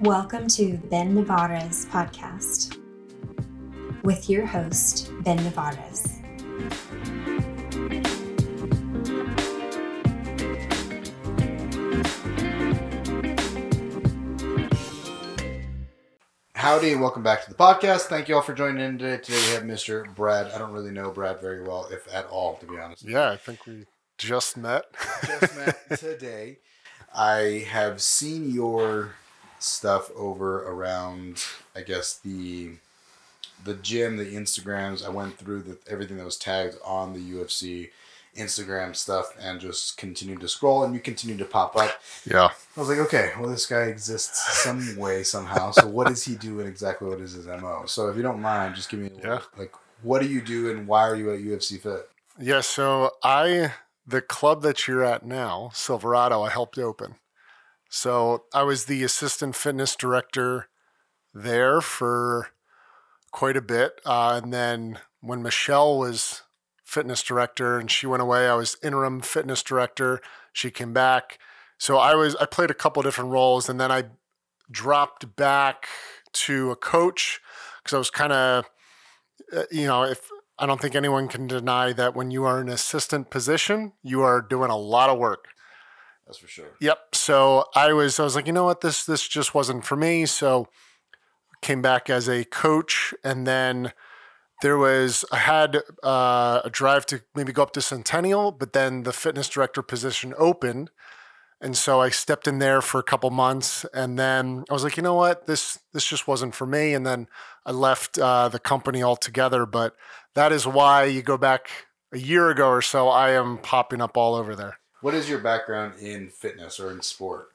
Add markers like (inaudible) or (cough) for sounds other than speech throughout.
Welcome to Ben Nevares podcast with your host, Ben Nevares. Howdy and welcome back to the podcast. Thank you all for joining in today. Today we have Mr. Brad. I don't really know Brad very well, if at all, to be honest. Yeah, I think we just met. Just met (laughs) today. I have seen your stuff over around, I guess the the gym, the Instagrams. I went through the, everything that was tagged on the UFC Instagram stuff and just continued to scroll, and you continued to pop up. yeah. I was like, okay, well, this guy exists some way, somehow. So what does he do and exactly what is his MO? So if you don't mind, just give me Yeah. like, what do you do and why are you at UFC Fit? Yeah, so I the club that you're at now, Silverado, I helped open. So I was the assistant fitness director there for quite a bit. Uh, and then when Michelle was fitness director and she went away, I was interim fitness director. She came back. So I was I played a couple different roles and then I dropped back to a coach because I was kind of uh, you know, if I don't think anyone can deny that when you are an assistant position, you are doing a lot of work. That's for sure. Yep. So I was I was like, you know what, this this just wasn't for me. So came back as a coach, and then there was I had uh, a drive to maybe go up to Centennial, but then the fitness director position opened, and so I stepped in there for a couple months, and then I was like, you know what, this this just wasn't for me, and then I left uh, the company altogether. But that is why you go back a year ago or so. I am popping up all over there. What is your background in fitness or in sport?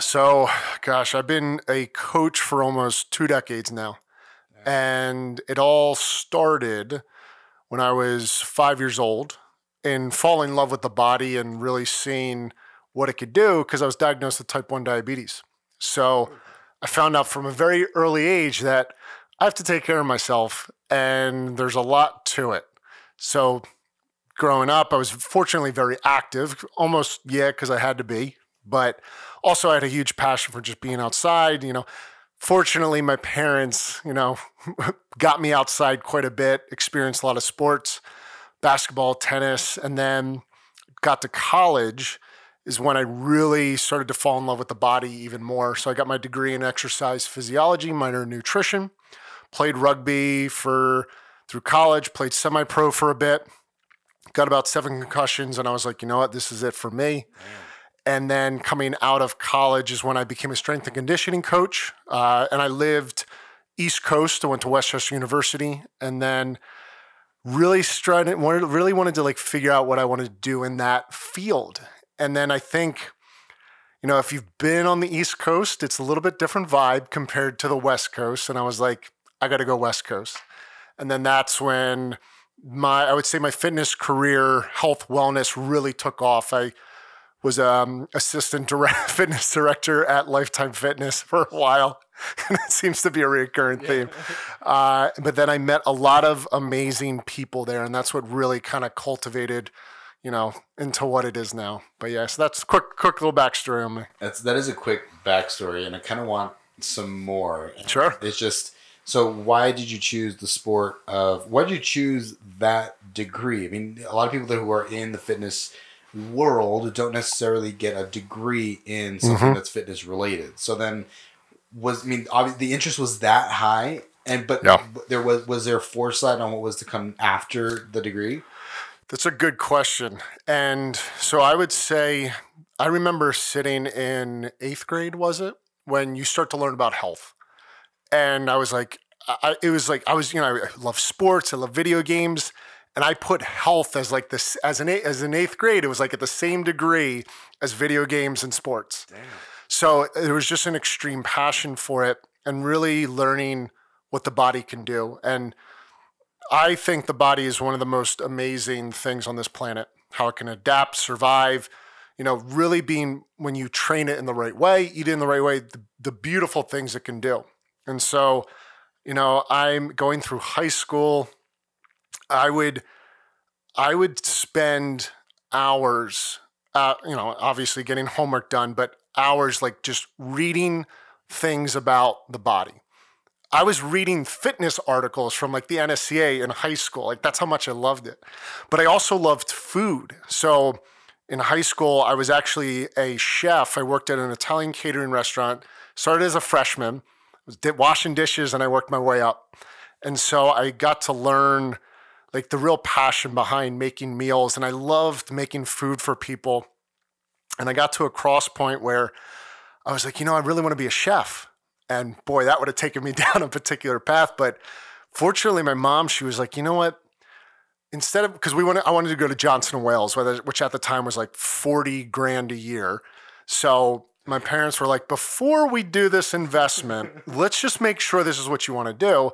So, gosh, I've been a coach for almost two decades now. And it all started when I was five years old and falling in love with the body and really seeing what it could do because I was diagnosed with type 1 diabetes. So, hmm. I found out from a very early age that I have to take care of myself and there's a lot to it. So, growing up, I was fortunately very active, almost, yeah, because I had to be. But also, I had a huge passion for just being outside. You know, fortunately, my parents, you know, (laughs) got me outside quite a bit, experienced a lot of sports, basketball, tennis, and then got to college is when I really started to fall in love with the body even more. So I got my degree in exercise physiology, minor in nutrition, played rugby for through college, played semi-pro for a bit, got about seven concussions, and I was like, you know what, this is it for me. And then coming out of college is when I became a strength and conditioning coach. Uh, and I lived East Coast. I went to West Chester University, and then really started wanted really wanted to like figure out what I wanted to do in that field. And then I think, you know, if you've been on the East Coast, it's a little bit different vibe compared to the West Coast. And I was like, I got to go West Coast. And then that's when my I would say my fitness career, health wellness really took off. I was um, assistant direct, (laughs) fitness director at Lifetime Fitness for a while. (laughs) And it seems to be a recurring theme. Uh, but then I met a lot of amazing people there, and that's what really kind of cultivated, you know, into what it is now. But yeah, so that's quick, quick little backstory on me. That's that is a quick backstory, and I kind of want some more. Sure. It's just so. Why did you choose the sport of? Why did you choose that degree? I mean, a lot of people that who are in the fitness world don't necessarily get a degree in something Mhm. that's fitness related. So then, was I mean, obviously the interest was that high, and but Yeah. there was was there foresight on what was to come after the degree? That's a good question. And so I would say, I remember sitting in eighth grade, was it? When you start to learn about health. And I was like, I, it was like, I was, you know, I love sports, I love video games. And I put health as like this, as an, as an eighth grade, it was like at the same degree as video games and sports. So there was just an extreme passion for it and really learning what the body can do. And I think the body is one of the most amazing things on this planet. How it can adapt, survive, you know, really being when you train it in the right way, eat it in the right way, the, the beautiful things it can do. And so, you know, I'm going through high school. I would, I would spend hours, uh, you know, obviously getting homework done, but hours like just reading things about the body. I was reading fitness articles from like the NSCA in high school. Like that's how much I loved it. But I also loved food. So in high school, I was actually a chef. I worked at an Italian catering restaurant. Started as a freshman, was washing dishes, and I worked my way up. And so I got to learn like the real passion behind making meals, and I loved making food for people. And I got to a cross point where I was like, you know, I really want to be a chef. And boy, that would have taken me (laughs) down a particular path. But fortunately, my mom, she was like, you know what? Instead of because we wanted, I wanted to go to Johnson and Wales, which at the time was like forty grand a year. So my parents were like, before we do this investment, (laughs) let's just make sure this is what you want to do.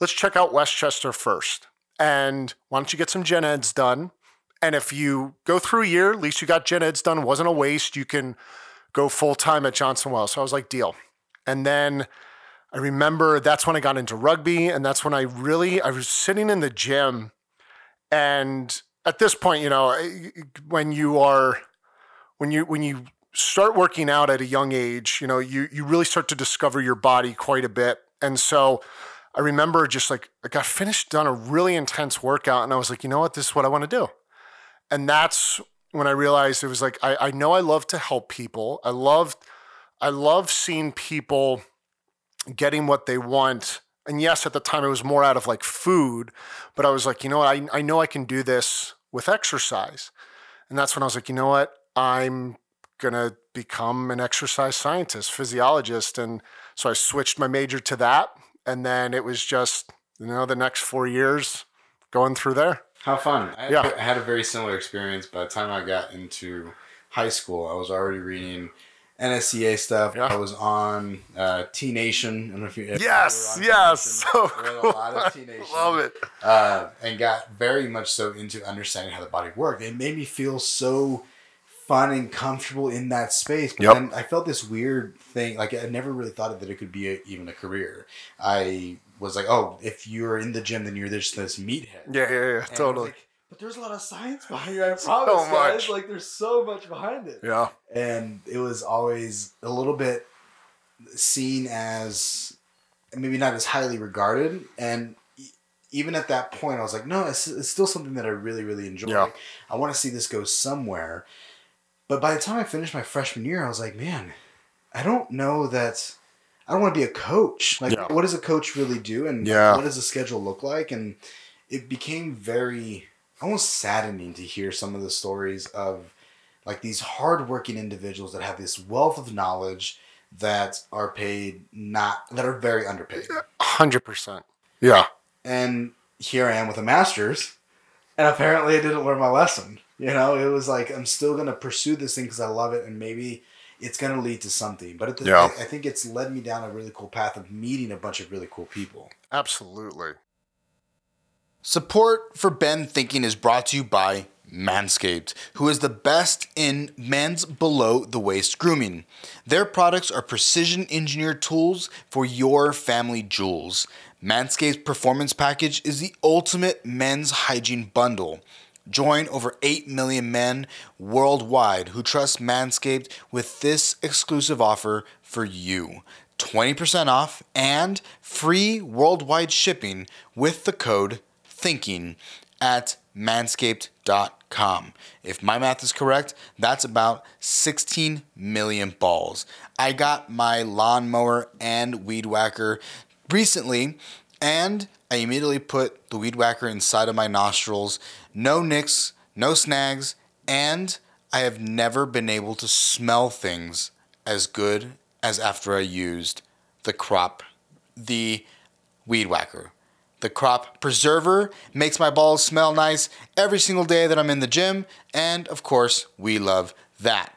Let's check out West Chester first. And why don't you get some gen eds done? And if you go through a year, at least you got gen eds done, wasn't a waste. You can go full time at Johnson Wales. So I was like, deal. And then I remember that's when I got into rugby. And that's when I really, I was sitting in the gym. And at this point, you know, when you are, when you, when you start working out at a young age, you know, you, you really start to discover your body quite a bit. And so I remember just like, I got finished, done a really intense workout. And I was like, you know what? This is what I want to do. And that's when I realized it was like, I, I know I love to help people. I love I love seeing people getting what they want. And yes, at the time it was more out of like food, but I was like, you know what, I, I know I can do this with exercise. And that's when I was like, you know what, I'm gonna become an exercise scientist, physiologist. And so I switched my major to that. And then it was just, you know, the next four years going through there. How fun. I yeah. had a very similar experience. By the time I got into high school, I was already reading NSCA stuff. Yeah. I was on uh, T Nation. I don't know if you. yes, yes, so cool. a lot of (laughs) T Nation. Love it. Uh, and got very much so into understanding how the body worked. It made me feel so fun and comfortable in that space. But yep. then I felt this weird thing. Like I never really thought that it could be a, even a career. I was like, oh, if you're in the gym, then you're just this meathead. Yeah, yeah, yeah, and totally. Like, but there's a lot of science behind it. I promise, so guys. Like there's so much behind it. Yeah. And it was always a little bit seen as maybe not as highly regarded, and even at that point, I was like, no, it's, it's still something that I really, really enjoy. Yeah. I want to see this go somewhere. But by the time I finished my freshman year, I was like, man, I don't know that. I don't want to be a coach. Like, yeah. what does a coach really do, and yeah. what does the schedule look like? And it became very almost saddening to hear some of the stories of like these hardworking individuals that have this wealth of knowledge that are paid not that are very underpaid. Hundred percent. Yeah. And here I am with a master's, and apparently I didn't learn my lesson. You know, it was like I'm still gonna pursue this thing because I love it, and maybe it's gonna lead to something. But at the, yeah. I, I think it's led me down a really cool path of meeting a bunch of really cool people. Absolutely. Support for Ben Thinking is brought to you by Manscaped, who is the best in men's below the waist grooming. Their products are precision engineered tools for your family jewels. Manscaped's performance package is the ultimate men's hygiene bundle. Join over 8 million men worldwide who trust Manscaped with this exclusive offer for you 20% off and free worldwide shipping with the code thinking at manscaped.com. If my math is correct, that's about 16 million balls. I got my lawnmower and weed whacker recently, and I immediately put the weed whacker inside of my nostrils. No nicks, no snags, and I have never been able to smell things as good as after I used the crop, the weed whacker. The crop preserver makes my balls smell nice every single day that I'm in the gym, and of course, we love that.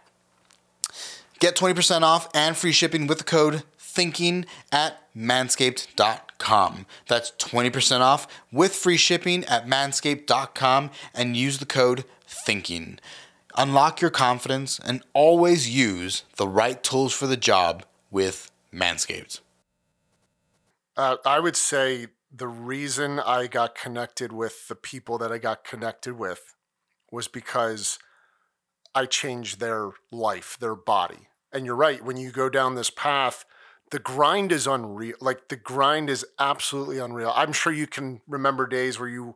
Get 20% off and free shipping with the code thinking at manscaped.com. That's 20% off with free shipping at manscaped.com and use the code thinking. Unlock your confidence and always use the right tools for the job with Manscaped. Uh, I would say the reason I got connected with the people that I got connected with was because I changed their life, their body. And you're right, when you go down this path, the grind is unreal. Like the grind is absolutely unreal. I'm sure you can remember days where you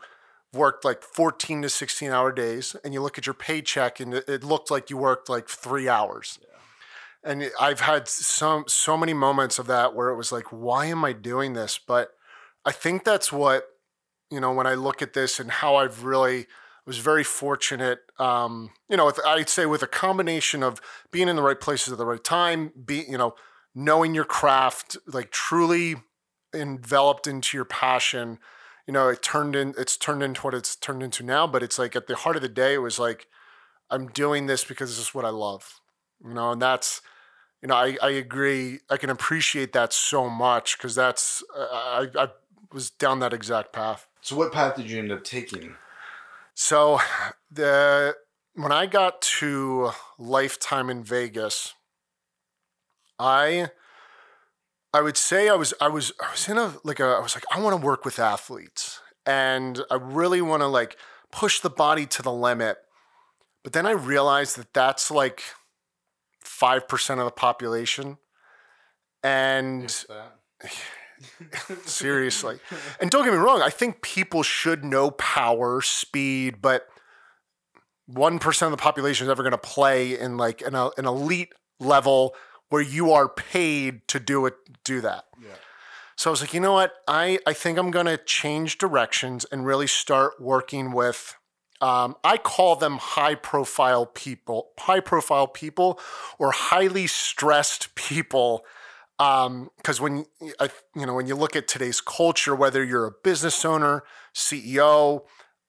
worked like 14 to 16 hour days and you look at your paycheck and it, it looked like you worked like three hours. And I've had some so many moments of that where it was like, why am I doing this? But I think that's what, you know, when I look at this and how I've really was very fortunate. Um, you know, with, I'd say with a combination of being in the right places at the right time, be you know, knowing your craft, like truly enveloped into your passion. You know, it turned in. It's turned into what it's turned into now. But it's like at the heart of the day, it was like, I'm doing this because this is what I love. You know, and that's you know, I, I agree. I can appreciate that so much because that's I, I was down that exact path. So, what path did you end up taking? So, the when I got to Lifetime in Vegas, I I would say I was I was I was in a like a I was like I want to work with athletes and I really want to like push the body to the limit. But then I realized that that's like 5% of the population. And (sighs) seriously. And don't get me wrong, I think people should know power, speed, but 1% of the population is ever going to play in like an, an elite level where you are paid to do it do that. Yeah. So I was like, you know what? I, I think I'm going to change directions and really start working with um, I call them high profile people, high profile people, or highly stressed people. Because um, when I, you know when you look at today's culture, whether you're a business owner, CEO,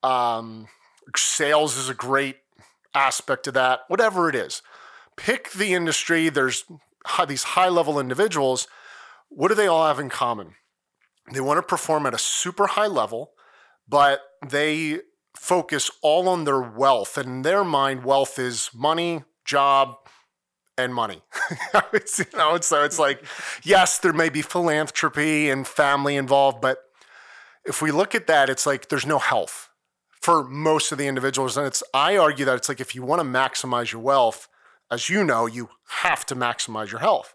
um, sales is a great aspect of that. Whatever it is, pick the industry. There's these high level individuals. What do they all have in common? They want to perform at a super high level, but they focus all on their wealth. And in their mind, wealth is money, job, and money. it's, (laughs) you know, so it's like, yes, there may be philanthropy and family involved, but if we look at that, it's like there's no health for most of the individuals. And it's I argue that it's like if you want to maximize your wealth, as you know, you have to maximize your health.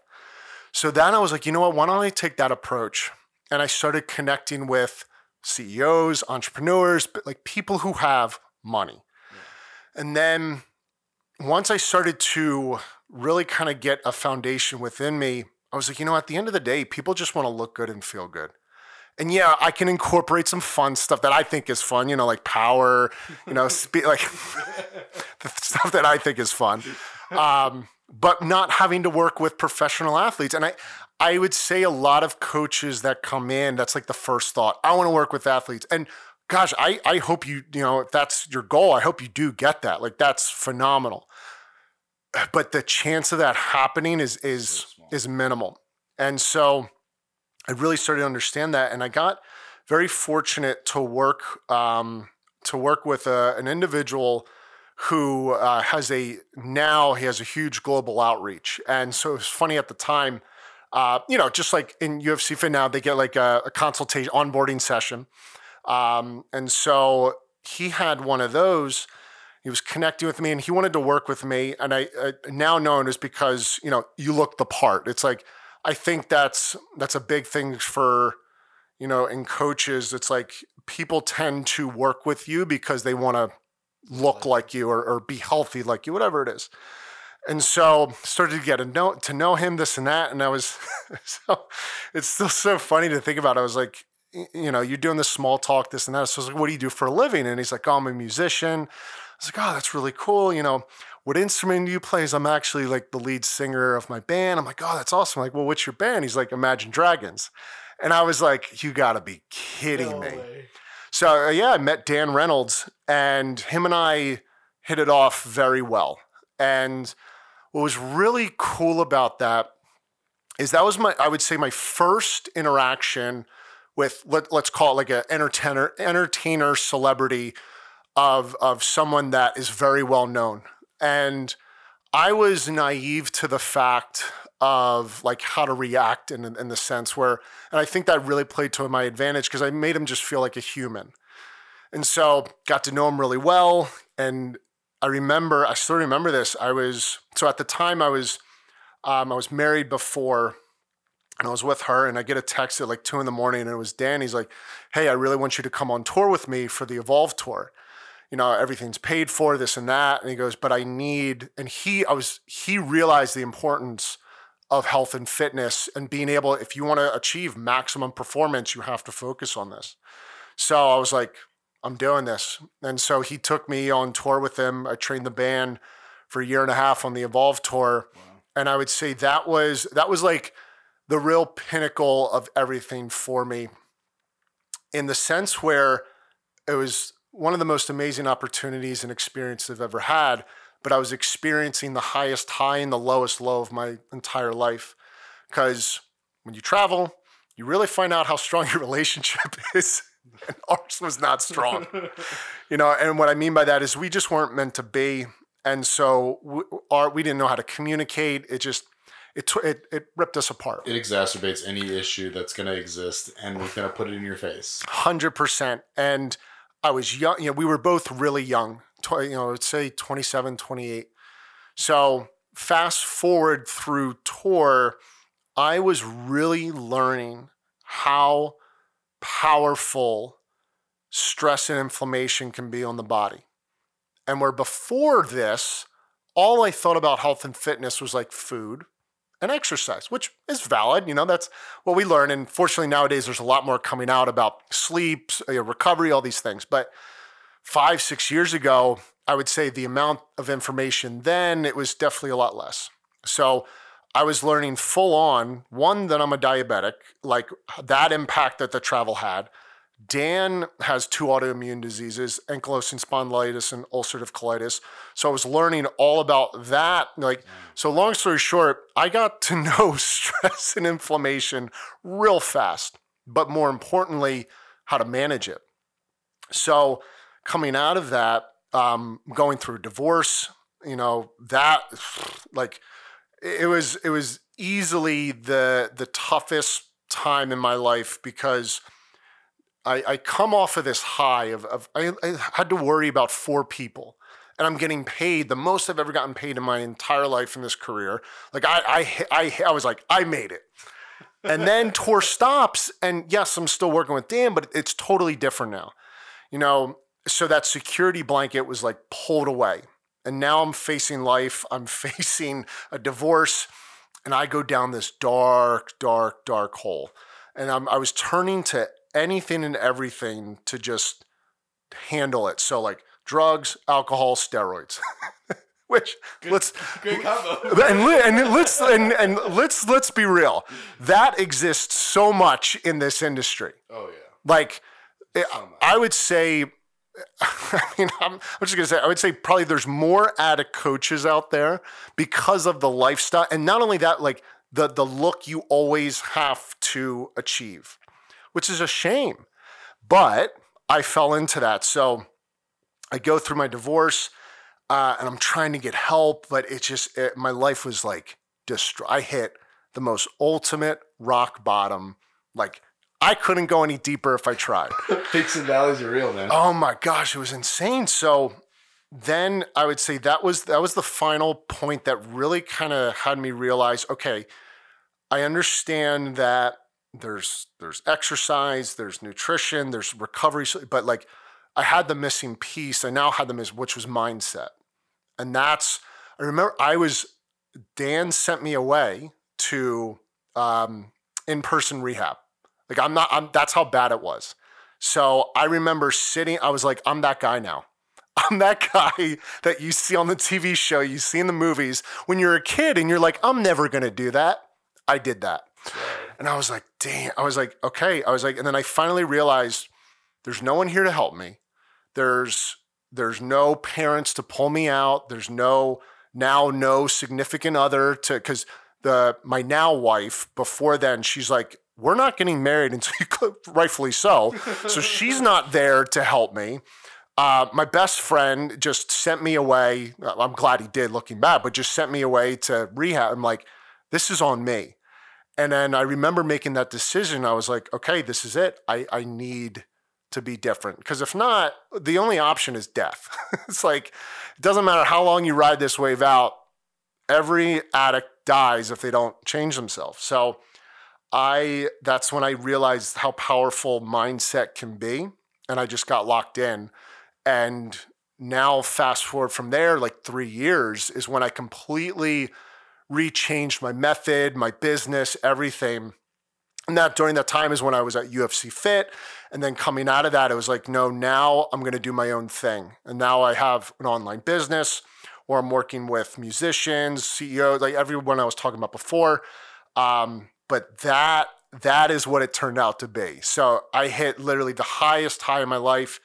So then I was like, you know what, why don't I take that approach? And I started connecting with CEOs, entrepreneurs, but like people who have money. Yeah. And then once I started to really kind of get a foundation within me, I was like, you know, at the end of the day, people just want to look good and feel good. And yeah, I can incorporate some fun stuff that I think is fun, you know, like power, you know, spe- like (laughs) the stuff that I think is fun. Um, but not having to work with professional athletes. And I, I would say a lot of coaches that come in, that's like the first thought. I want to work with athletes. And gosh, I, I hope you, you know, if that's your goal, I hope you do get that. Like that's phenomenal. But the chance of that happening is is is minimal. And so I really started to understand that. And I got very fortunate to work um, to work with a, an individual who uh, has a now he has a huge global outreach. And so it's funny at the time uh, you know, just like in UFC Fit now, they get like a, a consultation onboarding session. Um, and so he had one of those. He was connecting with me and he wanted to work with me. And I, I now known is because, you know, you look the part. It's like, I think that's, that's a big thing for, you know, in coaches. It's like people tend to work with you because they want to look like you or, or be healthy like you, whatever it is. And so started to get to know to know him, this and that. And I was (laughs) so it's still so funny to think about. I was like, you know, you're doing this small talk, this and that. So I was like, what do you do for a living? And he's like, oh, I'm a musician. I was like, oh, that's really cool. You know, what instrument do you play? Is I'm actually like the lead singer of my band. I'm like, oh, that's awesome. I'm like, well, what's your band? He's like, Imagine Dragons. And I was like, you gotta be kidding no me. Way. So uh, yeah, I met Dan Reynolds and him and I hit it off very well. And what was really cool about that is that was my, I would say, my first interaction with let, let's call it like an entertainer, entertainer celebrity of of someone that is very well known. And I was naive to the fact of like how to react in, in the sense where, and I think that really played to my advantage because I made him just feel like a human. And so got to know him really well. And I remember, I still remember this. I was, so at the time I was, um, I was married before And I was with her and I get a text at like two in the morning and it was Dan. He's like, Hey, I really want you to come on tour with me for the Evolve tour. You know, everything's paid for, this and that. And he goes, But I need, and he, I was, he realized the importance of health and fitness and being able, if you want to achieve maximum performance, you have to focus on this. So I was like, I'm doing this. And so he took me on tour with him. I trained the band for a year and a half on the Evolve tour. Wow. And I would say that was that was like the real pinnacle of everything for me in the sense where it was one of the most amazing opportunities and experiences I've ever had, but I was experiencing the highest high and the lowest low of my entire life. Because when you travel, you really find out how strong (laughs) your relationship is and ours was not strong. you know, and what I mean by that is we just weren't meant to be, and so we, our, we didn't know how to communicate. It just it, it it ripped us apart. It exacerbates any issue that's going to exist, and we're going to put it in your face. Hundred percent. And I was young. You know, we were both really young. You know, let's say 27, 28. So fast forward through tour, I was really learning how powerful stress and inflammation can be on the body. And where before this, all I thought about health and fitness was like food and exercise, which is valid. You know, that's what we learn. And fortunately, nowadays, there's a lot more coming out about sleep, uh, recovery, all these things. But five, six years ago, I would say the amount of information then, it was definitely a lot less. So I was learning full on one that I'm a diabetic, like that impact that the travel had. Dan has two autoimmune diseases, ankylosing spondylitis and ulcerative colitis. So I was learning all about that. Like, so long story short, I got to (laughs) know stress and inflammation real fast, but more importantly, how to manage it. So coming out of that, um, going through divorce, you know, that (sighs) like it was it was easily the the toughest time in my life because I, I come off of this high of, of I, I had to worry about four people and I'm getting paid the most I've ever gotten paid in my entire life in this career. Like I, I, I, I was like, I made it. And then tour stops, and yes, I'm still working with Dan, but it's totally different now. You know, so that security blanket was like pulled away. And now I'm facing life, (laughs) I'm facing a divorce, and I go down this dark, dark, dark hole. And I'm, I was turning to anything and everything to just handle it. So, like drugs, alcohol, steroids. (laughs) Which good, let's good combo. (laughs) and, and let's and, and let's let's be real. That exists so much in this industry. Oh yeah. Like so I would say (laughs) I mean, I'm, I'm just gonna say, I would say probably there's more addict coaches out there because of the lifestyle, and not only that, like the the look you always have to achieve, which is a shame. But I fell into that, so I go through my divorce, uh, and I'm trying to get help, but it just it, my life was like destroyed. I hit the most ultimate rock bottom, like I couldn't go any deeper if I tried. (laughs) Peaks and valleys are real, man. Oh my gosh, it was insane. So then I would say that was that was the final point that really kind of had me realize, okay, I understand that there's there's exercise, there's nutrition, there's recovery, but like I had the missing piece. I now had the miss, which was mindset, and that's I remember I was Dan sent me away to um, in person rehab like I'm not, I'm, that's how bad it was. So I remember sitting, I was like, I'm that guy now. (laughs) I'm that guy that you see on the TV show, you see in the movies when you're a kid and you're like, I'm never going to do that. I did that. And I was like, damn. I was like, okay. I was like, and then I finally realized there's no one here to help me. There's there's no parents to pull me out. There's no now no significant other to because the my now wife before then she's like we're not getting married until you, rightfully so. So she's not there to help me. Uh, my best friend just sent me away. I'm glad he did looking back, but just sent me away to rehab. I'm like, this is on me. And then I remember making that decision. I was like, okay, this is it. I, I need to be different. Because if not, the only option is death. (laughs) it's like, it doesn't matter how long you ride this wave out, every addict dies if they don't change themselves. So I that's when I realized how powerful mindset can be, and I just got locked in. And now, fast forward from there, like three years, is when I completely rechanged my method, my business, everything. And that during that time is when I was at UFC Fit. And then coming out of that, it was like, no, now I'm going to do my own thing. And now I have an online business where I'm working with musicians, CEOs, like everyone I was talking about before. Um, but that that is what it turned out to be. So I hit literally the highest high in my life,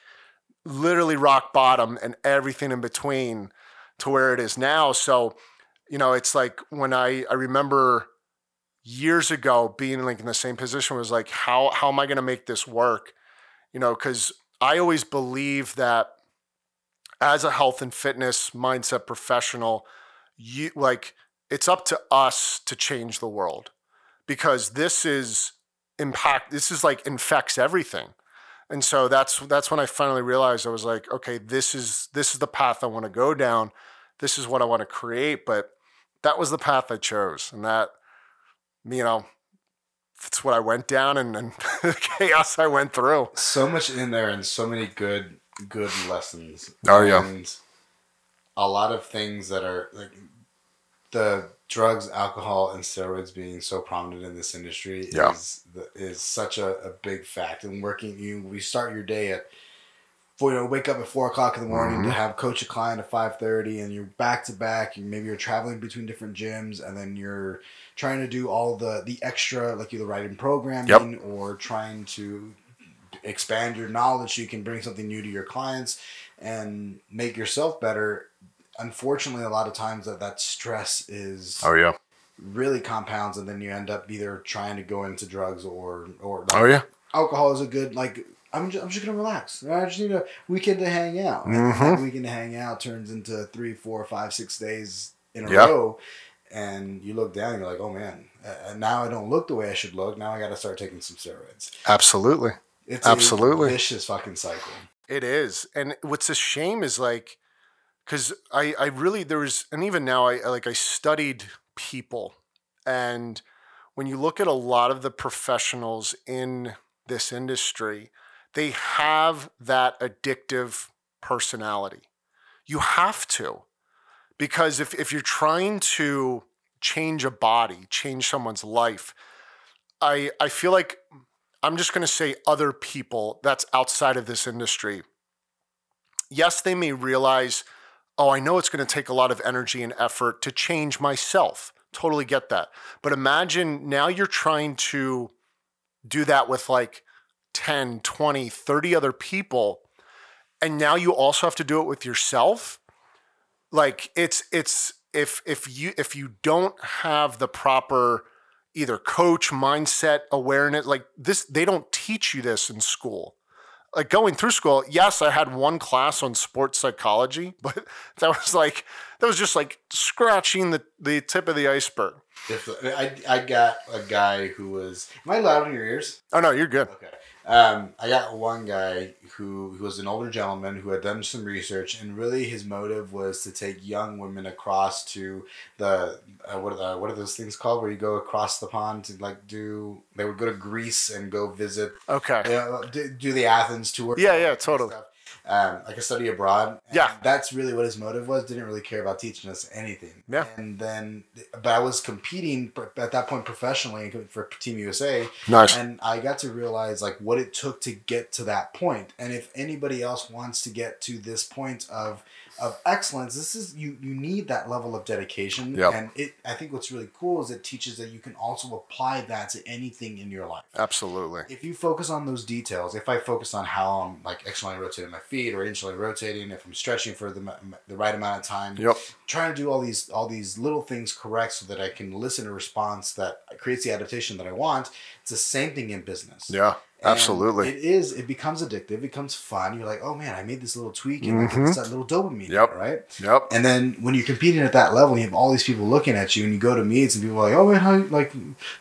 literally rock bottom, and everything in between to where it is now. So, you know, it's like when I I remember years ago being like in the same position was like, how how am I going to make this work? You know, because I always believe that as a health and fitness mindset professional, you like it's up to us to change the world because this is impact this is like infects everything and so that's that's when i finally realized i was like okay this is this is the path i want to go down this is what i want to create but that was the path i chose and that you know that's what i went down and, and (laughs) the chaos i went through So much in there and so many good good lessons. Oh, yeah. And a lot of things that are like the drugs, alcohol, and steroids being so prominent in this industry Yeah. is the, is such a, a big fact. And working, you we start your day at four, you know, wake up at four o'clock in the morning Mm-hmm. to have coach a client at five thirty, and you're back to back. And maybe you're traveling between different gyms, and then you're trying to do all the the extra, like either writing programming or trying to expand your knowledge so you can bring something new to your clients and make yourself better unfortunately a lot of times that that stress is oh yeah really compounds and then you end up either trying to go into drugs or or like, oh yeah alcohol is a good like I'm just, I'm just gonna relax. I just need a weekend to hang out. And Mhm. that weekend to hang out turns into three, four, five, six days in a row, and you look down and you're like, oh man, uh, now I don't look the way I should look. Now I got to start taking some steroids. absolutely It's Absolutely. a vicious fucking cycle. It is. And what's a shame is like, because I, I really, there was, and even now, I like, I studied people. And when you look at a lot of the professionals in this industry, they have that addictive personality. You have to. Because if, if you're trying to change a body, change someone's life, I, I feel like I'm just going to say other people that's outside of this industry. Yes, they may realize, oh, I know it's going to take a lot of energy and effort to change myself. Totally get that. But imagine now you're trying to do that with like 10, 20, 30 other people. And now you also have to do it with yourself. Like it's it's if if you if you don't have the proper either coach mindset awareness like this they don't teach you this in school like going through school yes i had one class on sports psychology (laughs) but that was like that was just like scratching the, the tip of the iceberg If I, I got a guy who was, am I loud in your ears? oh no you're good Okay. Um, I got one guy who, who was an older gentleman who had done some research, and really his motive was to take young women across to the uh, what are the, what are those things called where you go across the pond to like do they would go to Greece and go visit okay you know, do, do the Athens tour. Yeah, yeah, all that kind of totally. stuff. Um, like a study abroad. And Yeah. that's really what his motive was. Didn't really care about teaching us anything. Yeah. And then, but I was competing at that point professionally for Team USA, nice and I got to realize like what it took to get to that point. And if anybody else wants to get to this point of of excellence, this is you you need that level of dedication. Yep. And it I think what's really cool is it teaches that you can also apply that to anything in your life absolutely if you focus on those details, if I focus on how I'm like externally rotating my feet or internally rotating, if I'm stretching for the, the right amount of time, yep trying to do all these all these little things correct so that I can listen a response that creates the adaptation that I want. It's the same thing in business. yeah absolutely It is. It becomes addictive. It becomes fun. You're like, oh man, I made this little tweak and like, Mhm. it's that little dopamine. Yep. Right. yep And then when you're competing at that level, you have all these people looking at you, and you go to meets, and people are like, "Oh man, how like,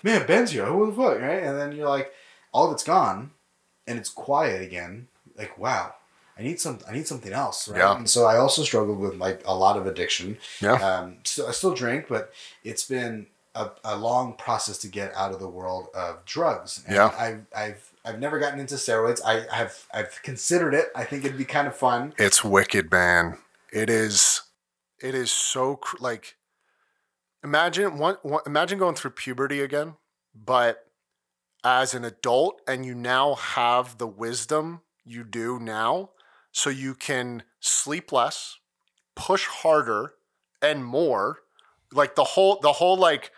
man, Ben's here. Who the fuck?" Right? And then you're like, all of it's gone, and it's quiet again. Like, wow, I need some. I need something else. Right? Yeah. And so I also struggled with like a lot of addiction. Yeah. Um. So I still drink, but it's been a, a long process to get out of the world of drugs. And Yeah. I've, I've, I've never gotten into steroids. I have, I've considered it. I think it'd be kind of fun. It's wicked, man. It is. It is so cr- like. Imagine one, one. Imagine going through puberty again, but as an adult, and you now have the wisdom you do now, so you can sleep less, push harder, and more. Like the whole, the whole like,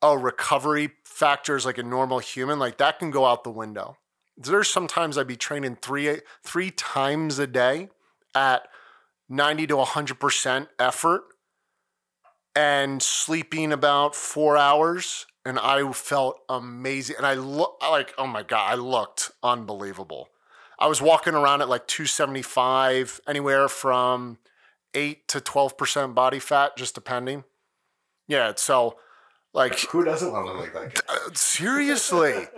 a recovery factors like a normal human, like that can go out the window. There's sometimes I'd be training three three times a day at 90 to 100% effort and sleeping about four hours. And I felt amazing. And I look like, oh my God, I looked unbelievable. I was walking around at like 275, anywhere from 8 to 12% body fat, just depending. Yeah. So, like, (laughs) Who doesn't want to look like that? uh, seriously. (laughs)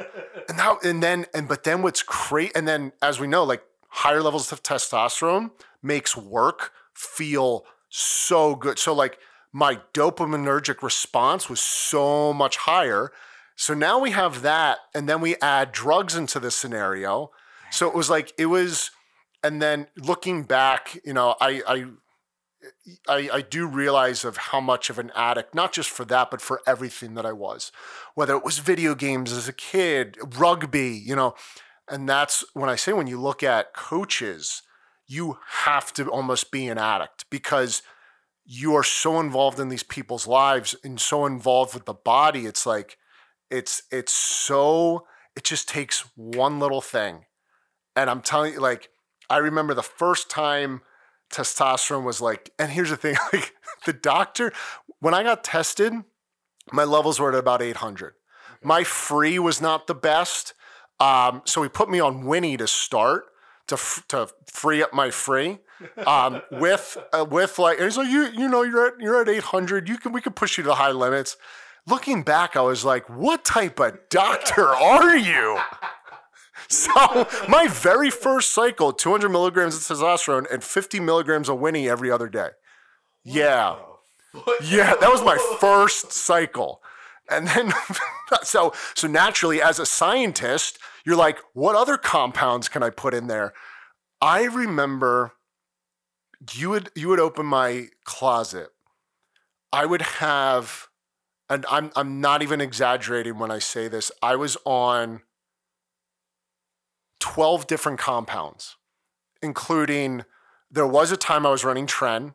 And now and then and but then what's great and then as we know like higher levels of testosterone makes work feel so good. So like my dopaminergic response was so much higher. So now we have that and then we add drugs into this scenario. So it was like it was and then looking back you know i i I, I do realize of how much of an addict, not just for that, but for everything that I was, whether it was video games as a kid, rugby, you know. And that's when I say when you look at coaches, you have to almost be an addict because you are so involved in these people's lives and so involved with the body. It's like it's it's so it just takes one little thing. And I'm telling you, like, I remember the first time testosterone was like, and here's the thing, (laughs) like the doctor, when I got tested, my levels were at about 800. My free was not the best. Um, so he put me on Winnie to start to, f- to free up my free. Um, (laughs) with uh, with like, and he's like, you you know, you're at you're at 800. You can we can push you to the high limits. Looking back, I was like, what type of doctor (laughs) are you? So my very first cycle, 200 milligrams of testosterone and 50 milligrams of Winnie every other day. Yeah. Yeah, that was my first cycle. And then (laughs) so so naturally as a scientist, you're like, what other compounds can I put in there? I remember you would you would open my closet. I would have and I'm I'm not even exaggerating when I say this. I was on 12 different compounds, including there was a time I was running Tren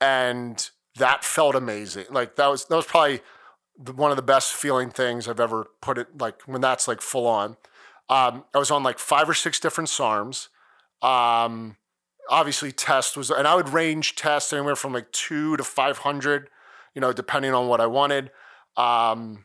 and that felt amazing. Like that was that was probably the, one of the best feeling things I've ever put it like when that's like full on. Um, I was on like five or six different SARMs. Um, obviously test was and I would range test anywhere from like two to five hundred, you know, depending on what I wanted. Um,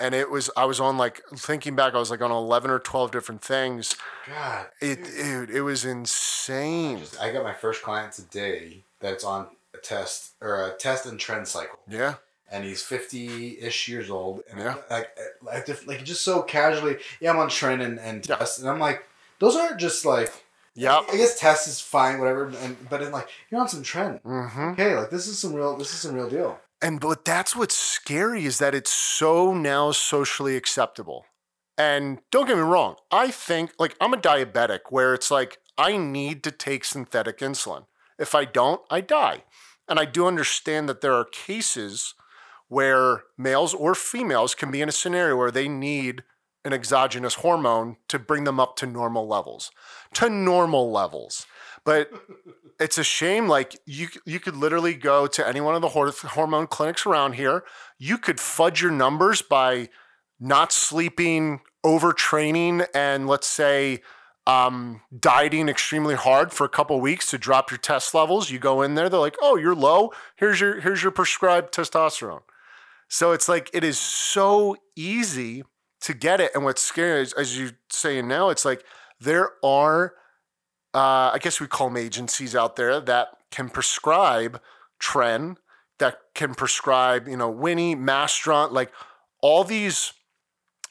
and it was I was on like thinking back, I was like on eleven or twelve different things. God, It dude. dude, it was insane. Just- I got my first client today that's on a test or a test and Tren cycle. Yeah. and he's 50-ish years old and Yeah. like like just, like just so casually yeah i'm on Tren and, and Yeah. test and i'm like those aren't just like yeah, i guess test is fine whatever and but in like you're on some Tren Mm-hmm. okay like this is some real this is some real deal And but that's what's scary is that it's so now socially acceptable. And don't get me wrong, I think like I'm a diabetic where it's like I need to take synthetic insulin. If I don't, I die. And I do understand that there are cases where males or females can be in a scenario where they need an exogenous hormone to bring them up to normal levels. To normal levels. But it's a shame like you you could literally go to any one of the hormone clinics around here. You could fudge your numbers by not sleeping overtraining and let's say um, dieting extremely hard for a couple weeks to drop your test levels. You go in there they're like oh you're low. Here's your here's your prescribed testosterone. So it's like it is so easy to get it. And what's scary is, as you saying now it's like there are uh, I guess we call them agencies out there that can prescribe Tren, that can prescribe, you know, Winnie, Masteron, like all these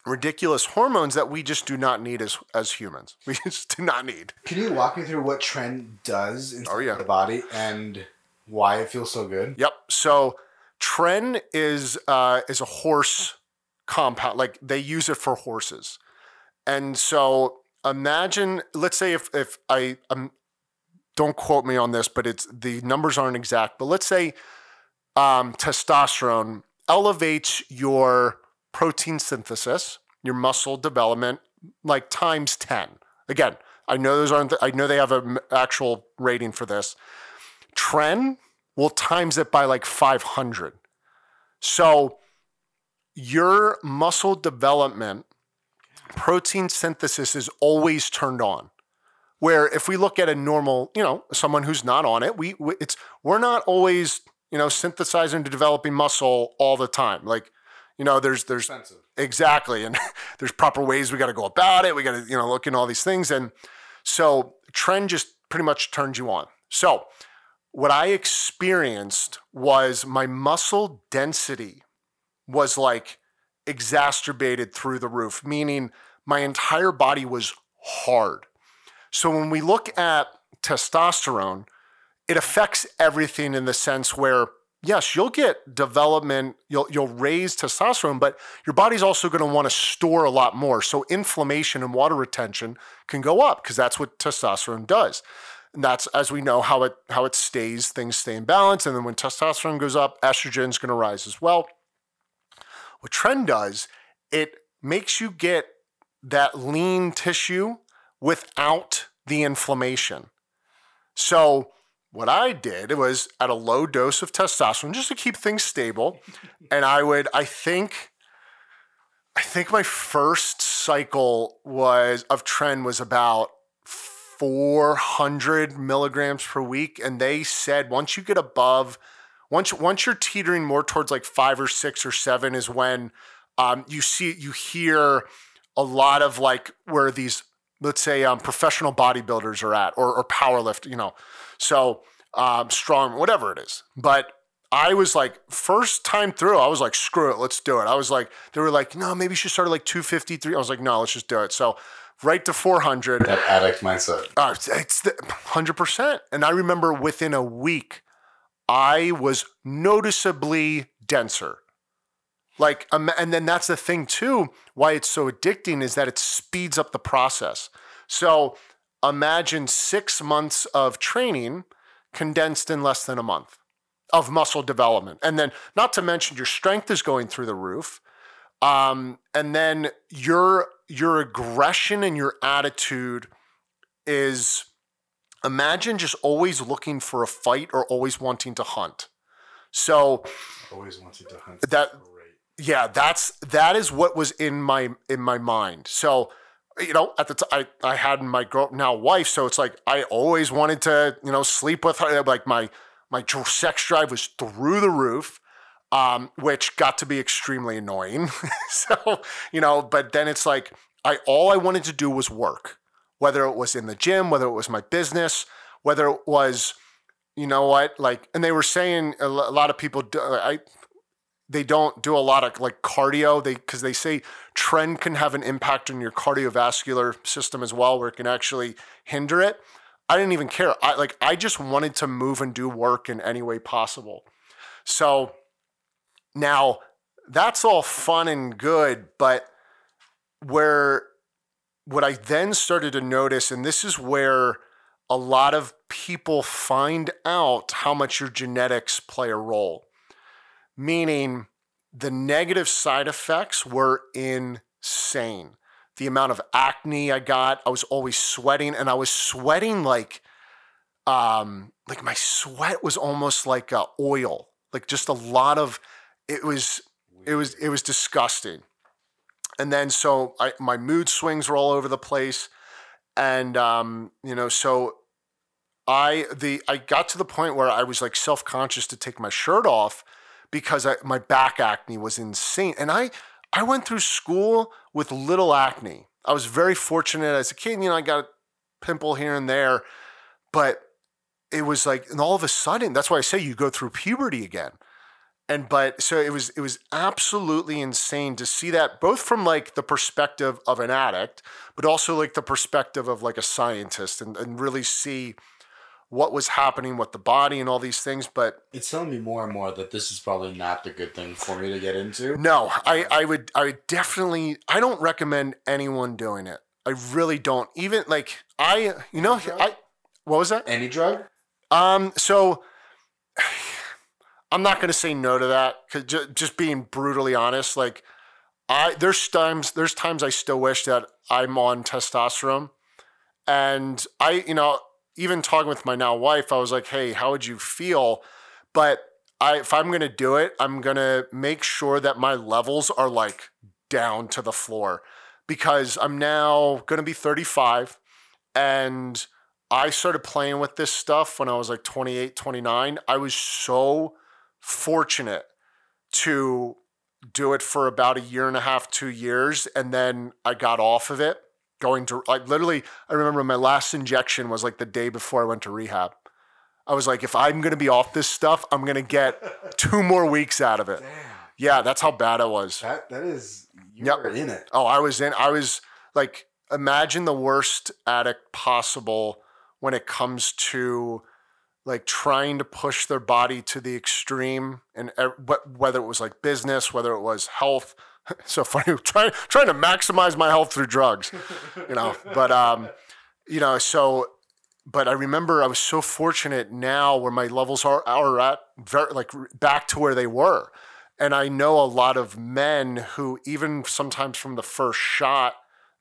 ridiculous hormones that we just do not need as as humans. (laughs) We just do not need. can you walk me through what Tren does in Oh, yeah. the body and why it feels so good Yep. So Tren is uh, is a horse compound. Like they use it for horses, and so imagine, let's say if if I um, don't quote me on this, but it's the numbers aren't exact. But let's say um, testosterone elevates your protein synthesis, your muscle development, like times ten. Again, I know those aren't. I know they have an actual rating for this. Tren will times it by like 500. So your muscle development, protein synthesis is always turned on. Where if we look at a normal, you know, someone who's not on it, we it's we're not always, you know, synthesizing to developing muscle all the time. Like, you know, there's there's Expensive. Exactly. And (laughs) there's proper ways we got to go about it. We got to, you know, look in all these things. And so Tren just pretty much turns you on. So what I experienced was my muscle density was like exacerbated through the roof, meaning my entire body was hard. So when we look at testosterone, it affects everything in the sense where yes, you'll get development, you'll you'll raise testosterone, but your body's also going to want to store a lot more. So inflammation and water retention can go up because that's what testosterone does. And that's as we know how it how it stays things stay in balance and then when testosterone goes up, estrogen's going to rise as well. What Tren does, it makes you get that lean tissue without the inflammation. So what I did was at a low dose of testosterone just to keep things stable. (laughs) and I would, I think, I think my first cycle was of Tren was about 400 milligrams per week. And they said once you get above, once once you're teetering more towards like five or six or seven is when um, you see you hear a lot of like where these let's say um, professional bodybuilders are at or, or powerlift, you know. So um, strong, whatever it is. But I was like, first time through, I was like, screw it, let's do it. I was like, they were like, no, maybe you should start at like 253. I was like, no, let's just do it. So right to 400. That addict mindset. Uh, it's the 100%. And I remember within a week, I was noticeably denser. Like, um, and then that's the thing too, why it's so addicting is that it speeds up the process. So imagine six months of training condensed in less than a month of muscle development. And then, not to mention, your strength is going through the roof. Um, and then your your aggression and your attitude is imagine just always looking for a fight or always wanting to hunt. So Always wanted to hunt. That- Great. yeah, that's that is what was in my in my mind. So you know, at the time I, I had my girl now wife, so it's like I always wanted to you know sleep with her. Like my my sex drive was through the roof, um, which got to be extremely annoying. (laughs) so you know, but then it's like I all I wanted to do was work, whether it was in the gym, whether it was my business, whether it was you know what like and they were saying a lot of people do, uh, i they don't do a lot of like cardio. They because they say Tren can have an impact on your cardiovascular system as well where it can actually hinder it. I didn't even care. I like i just wanted to move and do work in any way possible. So now that's all fun and good but where what i then started to notice and this is where a lot of people find out how much your genetics play a role meaning the negative side effects were insane. The amount of acne I got, I was always sweating and I was sweating like um like my sweat was almost like uh, oil. Like just a lot of it was it was it was disgusting. And then so I my mood swings were all over the place and um you know so I the I got to the point where I was like self-conscious to take my shirt off because I, my back acne was insane. And I I went through school with little acne. I was very fortunate as a kid. You know, I got a pimple here and there, but it was like, and all of a sudden, that's why I say you go through puberty again. And but so it was it was absolutely insane to see that both from like the perspective of an addict, but also like the perspective of like a scientist and, and really see what was happening with the body and all these things. But It's telling me more and more that this is probably not the good thing for me to get into. no, I, I would I would definitely I don't recommend anyone doing it. I really don't. Even like I you know I what was that? Any drug? Um so I'm not going to say no to that cuz just, just being brutally honest like I there's times there's times I still wish that I'm on testosterone. And I you know even talking with my now wife I was like hey how would you feel? But I if I'm going to do it I'm going to make sure that my levels are like down to the floor. Because I'm now going to be 35 and I started playing with this stuff when I was like 28, 29. I was so fortunate to do it for about a year and a half, two years. And then I got off of it going to like literally, I remember my last injection was like the day before I went to rehab. I was like, if I'm going to be off this stuff, I'm going to get (laughs) two more weeks out of it. Damn. Yeah, that's how bad I was. That that is you Yep. were in it. Oh, I was in. I was like, imagine the worst addict possible when it comes to like trying to push their body to the extreme, and whether it was like business, whether it was health. (laughs) so funny, (laughs) trying trying to maximize my health through drugs, you know. But um, you know, so. But I remember I was so fortunate now where my levels are are at very like back to where they were. And I know a lot of men who, even sometimes from the first shot,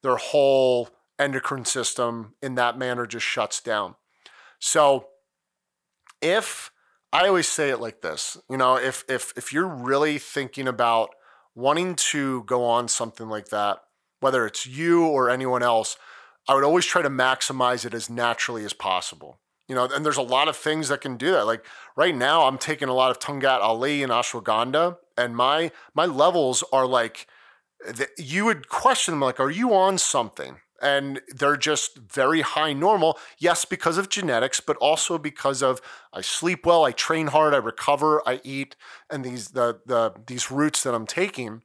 their whole endocrine system in that manner just shuts down. So, if I always say it like this, you know, if if if you're really thinking about wanting to go on something like that, whether it's you or anyone else, I would always try to maximize it as naturally as possible. You know, and there's a lot of things that can do that. Like right now, I'm taking a lot of Tongkat Ali and ashwagandha, and my my levels are like you would question them like, are you on something? And they're just very high normal. Yes, because of genetics, but also because of I sleep well, I train hard, I recover, I eat, and these the the these roots that I'm taking.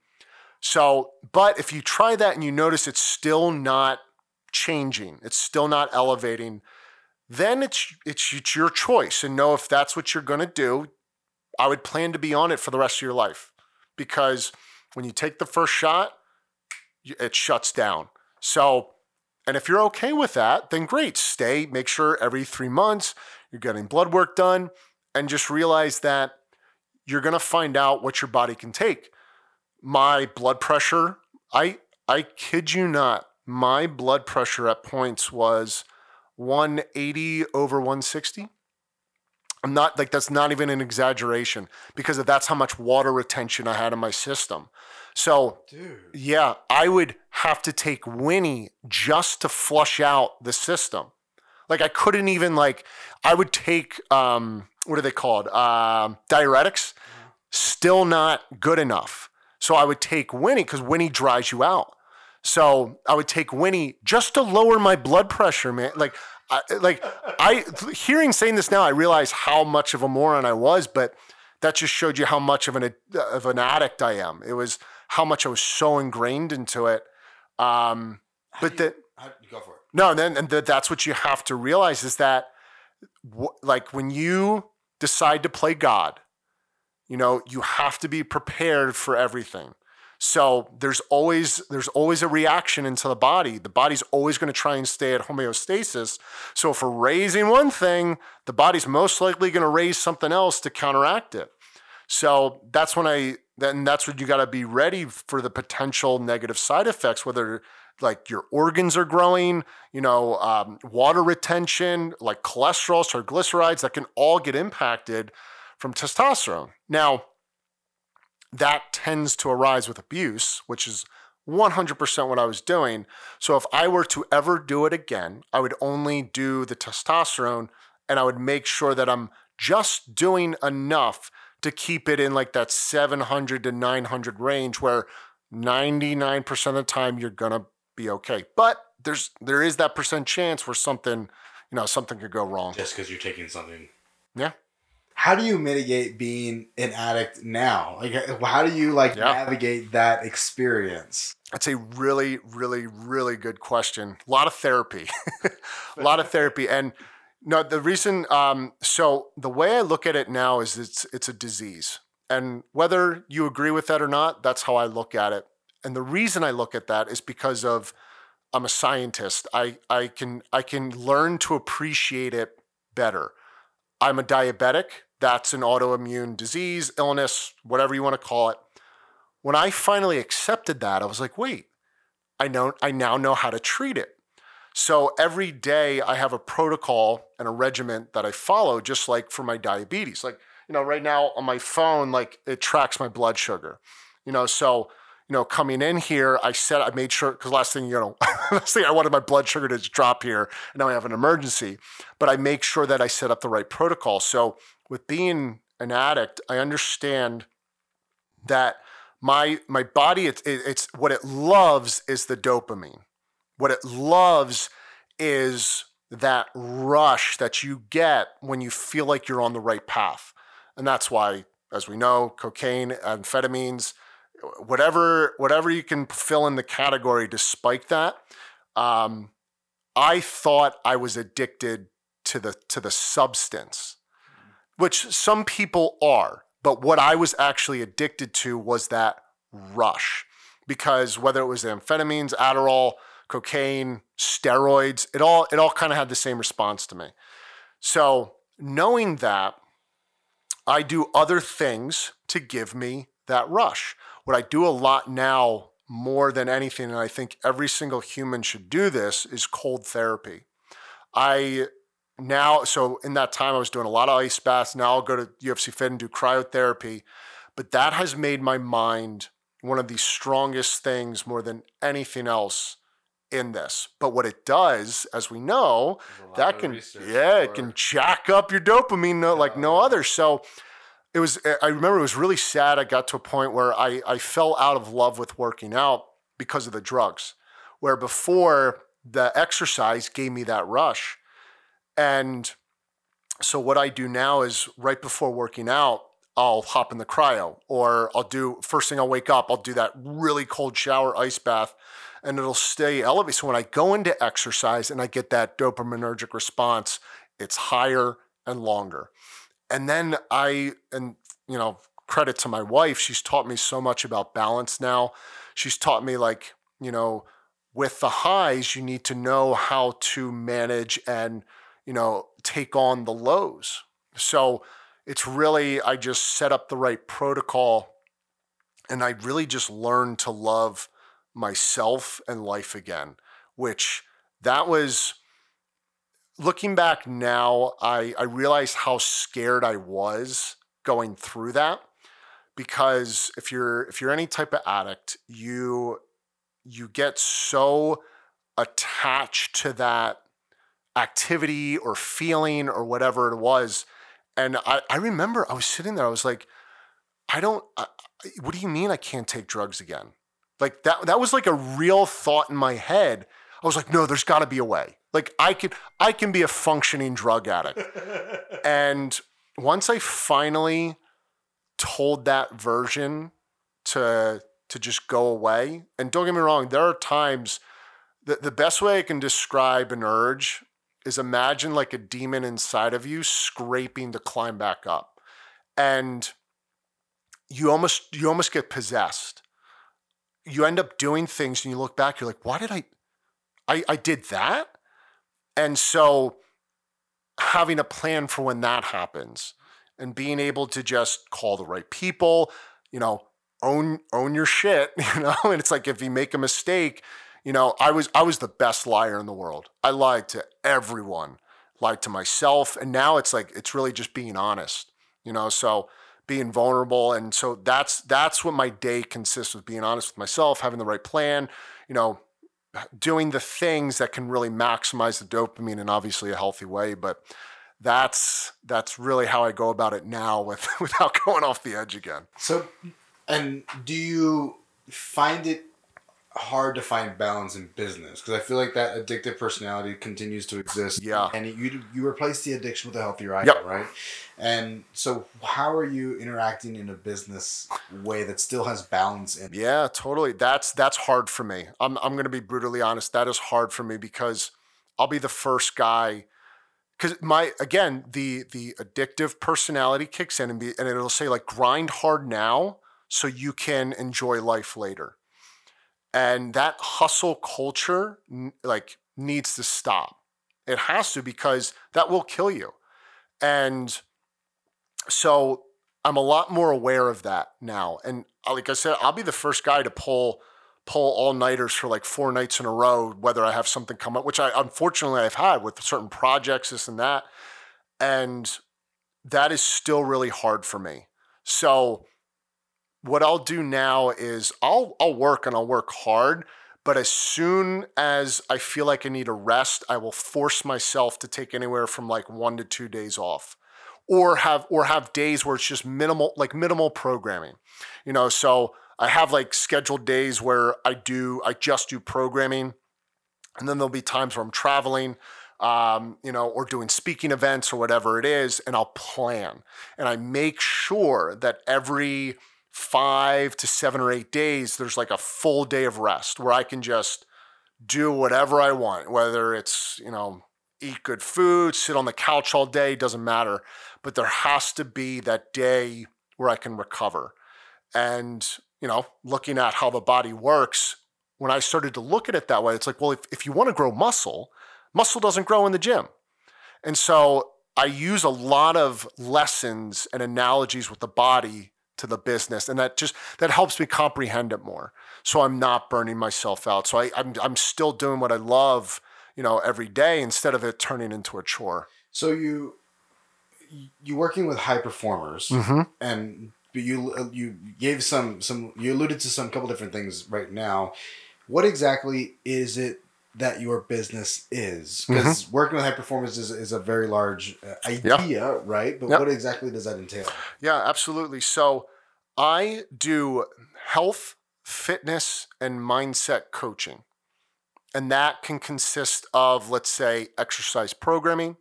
So, but if you try that and you notice it's still not changing, it's still not elevating, then it's it's, it's your choice. And know if that's what you're gonna do, I would plan to be on it for the rest of your life. Because when you take the first shot, it shuts down. So, and if you're okay with that, then great. Stay, make sure every three months you're getting blood work done, and just realize that you're gonna find out what your body can take. My blood pressure, I I kid you not, my blood pressure at points was 180 over 160. I'm not like that's not even an exaggeration because that's how much water retention I had in my system. So Dude. yeah, I would have to take Winnie just to flush out the system. Like I couldn't even like I would take um what are they called? Um diuretics. Still not good enough. So I would take Winnie because Winnie dries you out. So I would take Winnie just to lower my blood pressure, man. Like I, like I hearing saying this now, I realize how much of a moron I was, but that just showed you how much of an of an addict I am. It was how much I was so ingrained into it. Um, but the, how- go for it. no, then and that that's what you have to realize is that, wh- like when you decide to play God, you know you have to be prepared for everything. So there's always there's always a reaction into the body. The body's always going to try and stay at homeostasis. So if we're raising one thing, the body's most likely going to raise something else to counteract it. So that's when I then that's when you got to be ready for the potential negative side effects, whether like your organs are growing, you know, um, water retention, like cholesterol, triglycerides, that can all get impacted from testosterone. Now, that tends to arise with abuse, which is 100% what I was doing. So if I were to ever do it again, I would only do the testosterone and I would make sure that I'm just doing enough to keep it in like that 700 to 900 range where 99% of the time you're going to be okay. But there's there is that percent chance where something, you know, something could go wrong. Just because you're taking something. Yeah. How do you mitigate being an addict now? Like, how do you like Yeah. navigate that experience? That's a really, really, really good question. A lot of therapy, a lot of therapy, and No, the reason. Um, so the way I look at it now is it's it's a disease, and whether you agree with that or not, that's how I look at it. And the reason I look at that is because of I'm a scientist. I I can I can learn to appreciate it better. I'm a diabetic. That's an autoimmune disease, illness, whatever you want to call it. When I finally accepted that, I was like, wait, I know I now know how to treat it. So every day I have a protocol and a regimen that I follow, just like for my diabetes. Like, you know, right now on my phone, like it tracks my blood sugar. You know, so you know, coming in here, I said I made sure because last thing you know, (laughs) last thing I wanted my blood sugar to drop here, and now I have an emergency. But I make sure that I set up the right protocol. So with being an addict, I understand that my my body it's, it's what it loves is the dopamine what it loves is that rush that you get when you feel like you're on the right path. And that's why as we know cocaine amphetamines whatever whatever you can fill in the category to spike that um, i thought i was addicted to the to the substance which some people are. But what I was actually addicted to was that rush. Because whether it was amphetamines, Adderall, cocaine, steroids, it all it all kind of had the same response to me. So, knowing that I do other things to give me that rush. What I do a lot now more than anything and I think every single human should do this is cold therapy. I now, so in that time, I was doing a lot of ice baths. Now I'll go to UFC Fit and do cryotherapy. But that has made my mind one of the strongest things more than anything else in this. But what it does, as we know, that can yeah, it can jack up your dopamine no, like no other. So it was eh, I remember it was really sad. I got to a point where I, I fell out of love with working out because of the drugs. Where before the exercise gave me that rush. And so what I do now is right before working out, I'll hop in the cryo or I'll do first thing I'll wake up, I'll do that really cold shower ice bath and it'll stay elevated. So when I go into exercise and I get that dopaminergic response, it's higher and longer. And then I and you know, credit to my wife, she's taught me so much about balance now. She's taught me like, you know, with the highs, you need to know how to manage and you know, take on the lows. So it's really, I just set up the right protocol and I really just learned to love myself and life again, which that was looking back now, I, I realize how scared I was going through that because if you're if you're any type of addict, you you get so attached to that activity or feeling or whatever it was. And I, I remember I was sitting there, I was like, I don't, I, what do you mean I can't take drugs again? Like that, that was like a real thought in my head. I was like, no, there's got to be a way. Like I can, I can be a functioning drug addict. (laughs) and once I finally told that version to to just go away, and don't get me wrong, there are times that the best way I can describe an urge is imagine like a demon inside of you scraping to climb back up. And you almost you almost get possessed. You end up doing things and you look back, you're like, why did I I, I did that? And so having a plan for when that happens and being able to just call the right people, you know, own own your shit, (laughs) you know, and it's like if you make a mistake, you know, I was I was the best liar in the world. I lied to everyone, lied to myself, and now it's like it's really just being honest. You know, so being vulnerable and so that's that's what my day consists of being honest with myself, having the right plan, you know, doing the things that can really maximize the dopamine in obviously a healthy way, but that's that's really how I go about it now with (laughs) without (laughs) going off the edge again. So and do you find it hard to find balance in business because I feel like that addictive personality continues to exist. Yeah. And you you replace the addiction with a healthier idea, Yep. right? And so how are you interacting in a business way that still has balance in it? Yeah, totally. That's that's hard for me. I'm I'm going to be brutally honest. That is hard for me because I'll be the first guy because my again the the addictive personality kicks in and be and it'll say like grind hard now so you can enjoy life later and that hustle culture like needs to stop it has to because that will kill you and so i'm a lot more aware of that now and uh, like i said i'll be the first guy to pull pull all nighters for like four nights in a row, whether I have something come up, which I unfortunately I've had with certain projects, this and that. And that is still really hard for me. So what I'll do now is I'll I'll work and I'll work hard, but as soon as I feel like I need a rest, I will force myself to take anywhere from like 1 to 2 days off or have or have days where it's just minimal like minimal programming. You know, so I have like scheduled days where I do, I just do programming. And then there'll be times where I'm traveling, um, you know, or doing speaking events or whatever it is, and I'll plan. And I make sure that every five to seven or eight days, there's like a full day of rest where I can just do whatever I want, whether it's, you know, eat good food, sit on the couch all day, doesn't matter. But there has to be that day where I can recover. And you know, looking at how the body works, when I started to look at it that way, it's like, well, if, if you want to grow muscle, muscle doesn't grow in the gym. And so I use a lot of lessons and analogies with the body to the business. And that just that helps me comprehend it more. So I'm not burning myself out. So I, I'm I'm still doing what I love, you know, every day instead of it turning into a chore. So you you're working with high performers Mm-hmm. and but you you gave some some you alluded to some couple different things right now. What exactly is it that your business is? Because working with high performance is, is a very large uh, idea, right? But what exactly does that entail? Yeah, absolutely. So I do health, fitness, and mindset coaching. And that can consist of, let's say, exercise programming,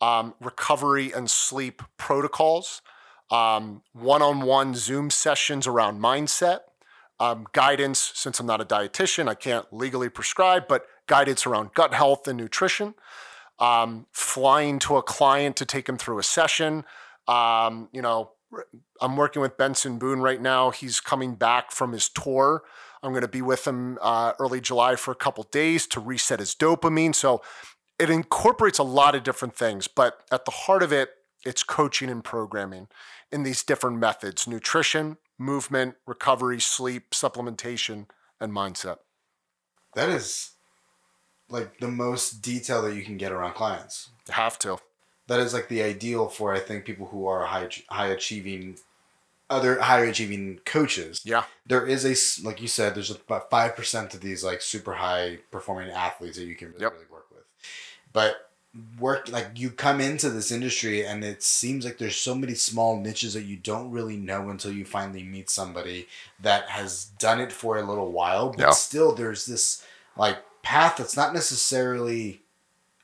um, recovery and sleep protocols, um, one on one Zoom sessions around mindset, um, guidance. Since I'm not a dietitian, I can't legally prescribe, but guidance around gut health and nutrition. Um, flying to a client to take him through a session. Um, you know, I'm working with Benson Boone right now. He's coming back from his tour. I'm going to be with him uh, early July for a couple days to reset his dopamine. So it incorporates a lot of different things, but at the heart of it, it's coaching and programming in these different methods nutrition, movement, recovery, sleep, supplementation, and mindset. That is like the most detail that you can get around clients. You have to. That is like the ideal for I think people who are high high achieving other higher achieving coaches. Yeah. There is a like you said there's about 5% of these like super high performing athletes that you can really, Yep. really work with but work like you come into this industry and it seems like there's so many small niches that you don't really know until you finally meet somebody that has done it for a little while but Yeah. still there's this like path that's not necessarily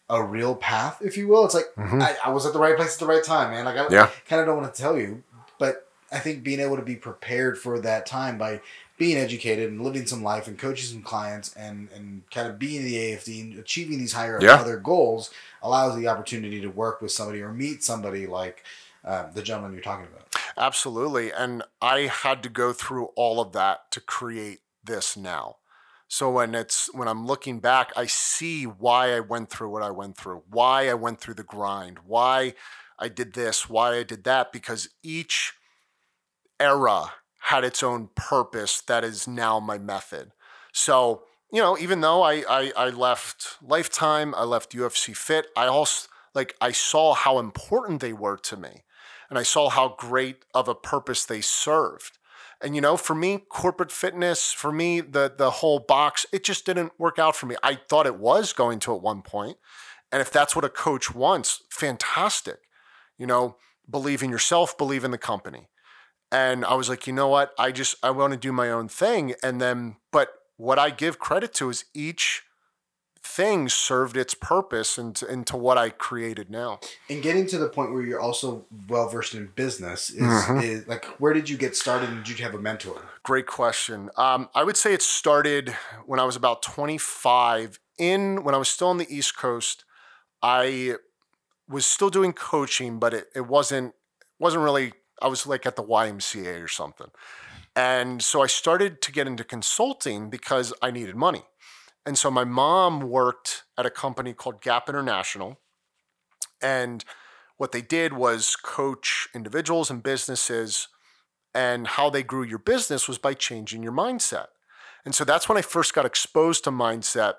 a real path if you will it's like Mhm. I, I was at the right place at the right time man like i Yeah. kind of don't want to tell you but I think being able to be prepared for that time by being educated and living some life and coaching some clients and and kind of being the AFD and achieving these higher Yeah. other goals allows the opportunity to work with somebody or meet somebody like um, the gentleman you're talking about. Absolutely. And I had to go through all of that to create this now. So when it's when I'm looking back, I see why I went through what I went through, why I went through the grind, why I did this, why I did that, because each era had its own purpose that is now my method. So, you know, even though I I, I left Lifetime, I left UFC Fit, I also like I saw how important they were to me and I saw how great of a purpose they served. And you know, for me, corporate fitness, for me, the the whole box, it just didn't work out for me. I thought it was going to at one. And if that's what a coach wants, fantastic. You know, believe in yourself, believe in the company. And I was like, you know what? I just I want to do my own thing. And then, but what I give credit to is each thing served its purpose into, into what I created now. And getting to the point where you're also well versed in business is, Mhm. is like where did you get started and did you have a mentor? Great question. Um, I would say it started when I was about 25. In when I was still on the East Coast, I was still doing coaching, but it, it wasn't wasn't really I was like at the YMCA or something. And so I started to get into consulting because I needed money. And so my mom worked at a company called Gap International. And what they did was coach individuals and businesses and how they grew your business was by changing your mindset. And so that's when I first got exposed to mindset,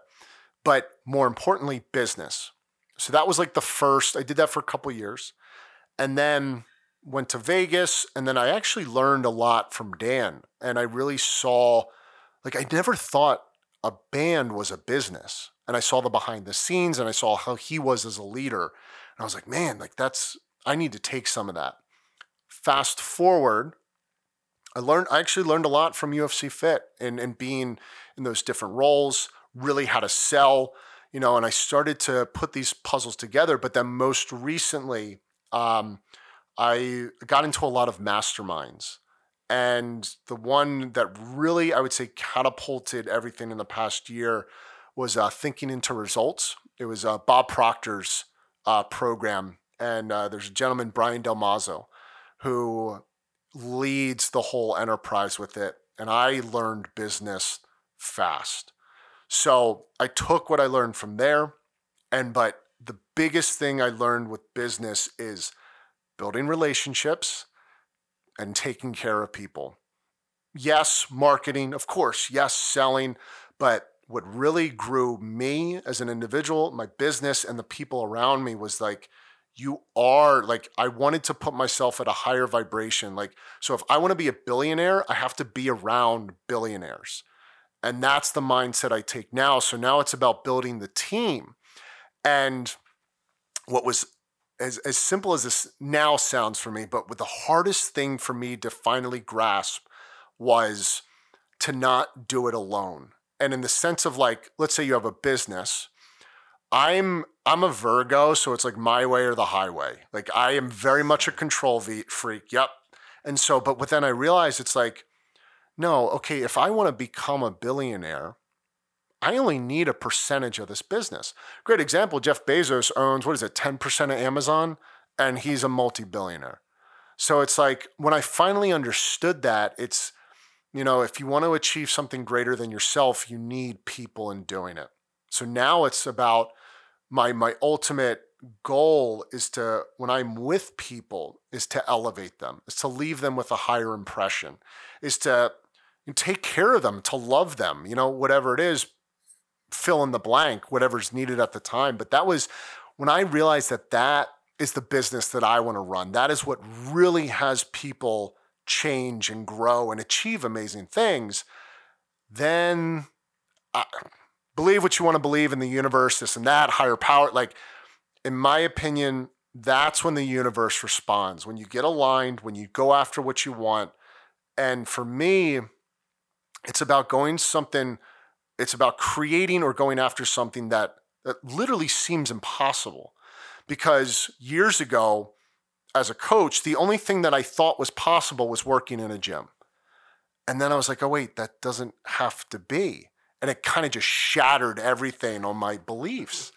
but more importantly, business. So that was like the first, I did that for a couple years. And then went to Vegas and then I actually learned a lot from Dan and I really saw like I never thought a band was a business and I saw the behind the scenes and I saw how he was as a leader and I was like man like that's I need to take some of that fast forward I learned I actually learned a lot from UFC Fit and and being in those different roles really how to sell you know and I started to put these puzzles together but then most recently um, I got into a lot of masterminds. And the one that really, I would say, catapulted everything in the past year was uh, Thinking into Results. It was uh, Bob Proctor's uh, program. And uh, there's a gentleman, Brian Del Mazo, who leads the whole enterprise with it. And I learned business fast. So I took what I learned from there. And, but the biggest thing I learned with business is building relationships and taking care of people. Yes, marketing, of course, yes, selling, but what really grew me as an individual, my business, and the people around me was like, you are like, I wanted to put myself at a higher vibration. Like, so if I want to be a billionaire, I have to be around billionaires. And that's the mindset I take now. So now it's about building the team. And what was as, as simple as this now sounds for me, but the hardest thing for me to finally grasp was to not do it alone. And in the sense of like, let's say you have a business, I'm I'm a Virgo, so it's like my way or the highway. Like I am very much a control freak. Yep. And so, but what then I realized it's like, no, okay, if I want to become a billionaire, I only need a percentage of this business. Great example Jeff Bezos owns, what is it, 10% of Amazon? And he's a multi billionaire. So it's like when I finally understood that, it's, you know, if you want to achieve something greater than yourself, you need people in doing it. So now it's about my my ultimate goal is to when I'm with people is to elevate them, is to leave them with a higher impression, is to take care of them, to love them, you know, whatever it is, fill in the blank, whatever's needed at the time. But that was when I realized that that is the business that I want to run. That is what really has people change and grow and achieve amazing things. Then I, believe what you want to believe in the universe, this and that, higher power. Like, in my opinion, that's when the universe responds. When you get aligned, when you go after what you want. And for me, it's about going something it's about creating or going after something that, that literally seems impossible. Because years ago, as a coach, the only thing that I thought was possible was working in a gym. And then I was like, oh, wait, that doesn't have to be. And it kind of just shattered everything on my beliefs.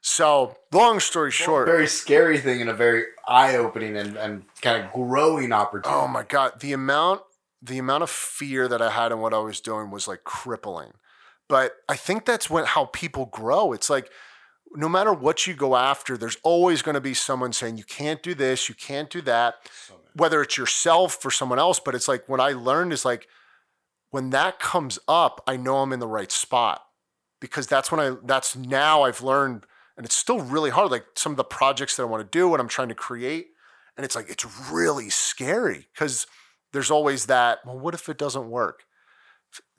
So, long story short, very scary thing and a very eye opening and, and kind of growing opportunity. Oh my God. The amount the amount of fear that I had in what I was doing was like crippling. But I think that's when how people grow. It's like no matter what you go after, there's always going to be someone saying you can't do this, you can't do that. Whether it's yourself or someone else, but it's like what I learned is like when that comes up, I know I'm in the right spot because that's when I that's now I've learned and it's still really hard like some of the projects that I want to do what I'm trying to create and it's like it's really scary cuz there's always that well what if it doesn't work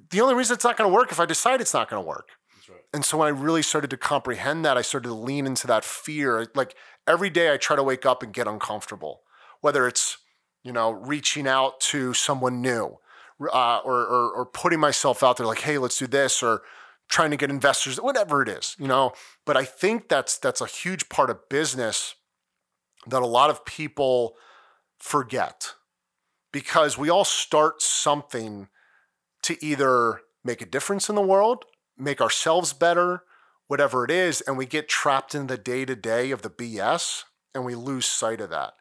the only reason it's not going to work if I decide it's not going to work. Right. And so when I really started to comprehend that, I started to lean into that fear. Like every day I try to wake up and get uncomfortable, whether it's, you know, reaching out to someone new uh, or, or, or putting myself out there like, hey, let's do this or trying to get investors, whatever it is, you know. But I think that's that's a huge part of business that a lot of people forget because we all start something to either make a difference in the world, make ourselves better, whatever it is, and we get trapped in the day to day of the BS and we lose sight of that.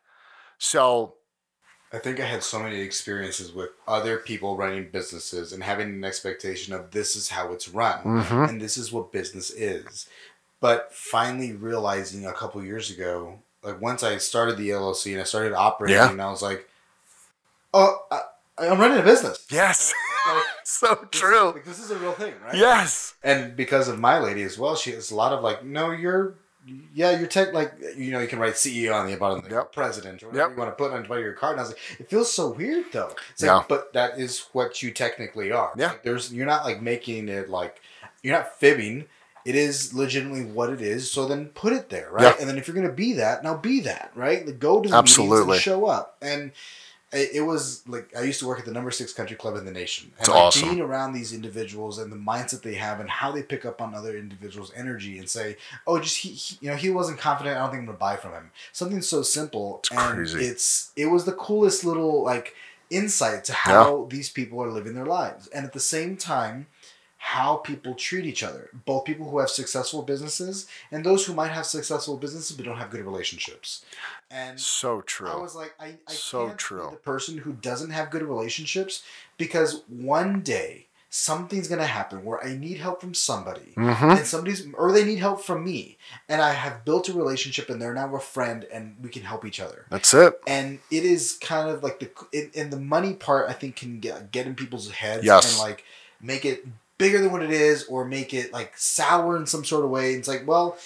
So I think I had so many experiences with other people running businesses and having an expectation of this is how it's run mhm. and this is what business is. But finally realizing a couple years ago, like once I started the LLC and I started operating, Yeah. and I was like, oh, I, I'm running a business. yes, (laughs) Like, (laughs) so true. Like, this is a real thing, right? Yes, And because of my lady as well, she has a lot of like, no, you're, yeah, you're tech, like, you know, you can write CEO on the bottom, like Yep. president, or whatever Yep. you want to put on the bottom of your card. And I was like, it feels so weird though. It's Yeah. but that is what you technically are. Yeah. Like, there's, you're not like making it like, you're not fibbing. It is legitimately what it is. So then put it there, right? Yeah. And then if you're gonna be that, now be that, right? Like, go to the Absolutely. meetings and show up. And it, it was like I used to work at the number six country club in the nation. And It's like, awesome. being around these individuals and the mindset they have and how they pick up on other individuals' energy and say, "Oh, just he, he you know, he wasn't confident. I don't think I'm gonna buy from him." Something so simple It's and crazy. it's it was the coolest little like insight to how these people are living their lives, and at the same time. How people treat each other, both people who have successful businesses and those who might have successful businesses but don't have good relationships. And so true. I was like, I, I So can't true. be the person who doesn't have good relationships because one day something's gonna happen where I need help from somebody. hmm And somebody's or they need help from me. And I have built a relationship and they're now a friend and we can help each other. That's it. And it is kind of like the in, in the money part I think can get get in people's heads Yes. and like make it bigger than what it is or make it like sour in some sort of way. It's like, well,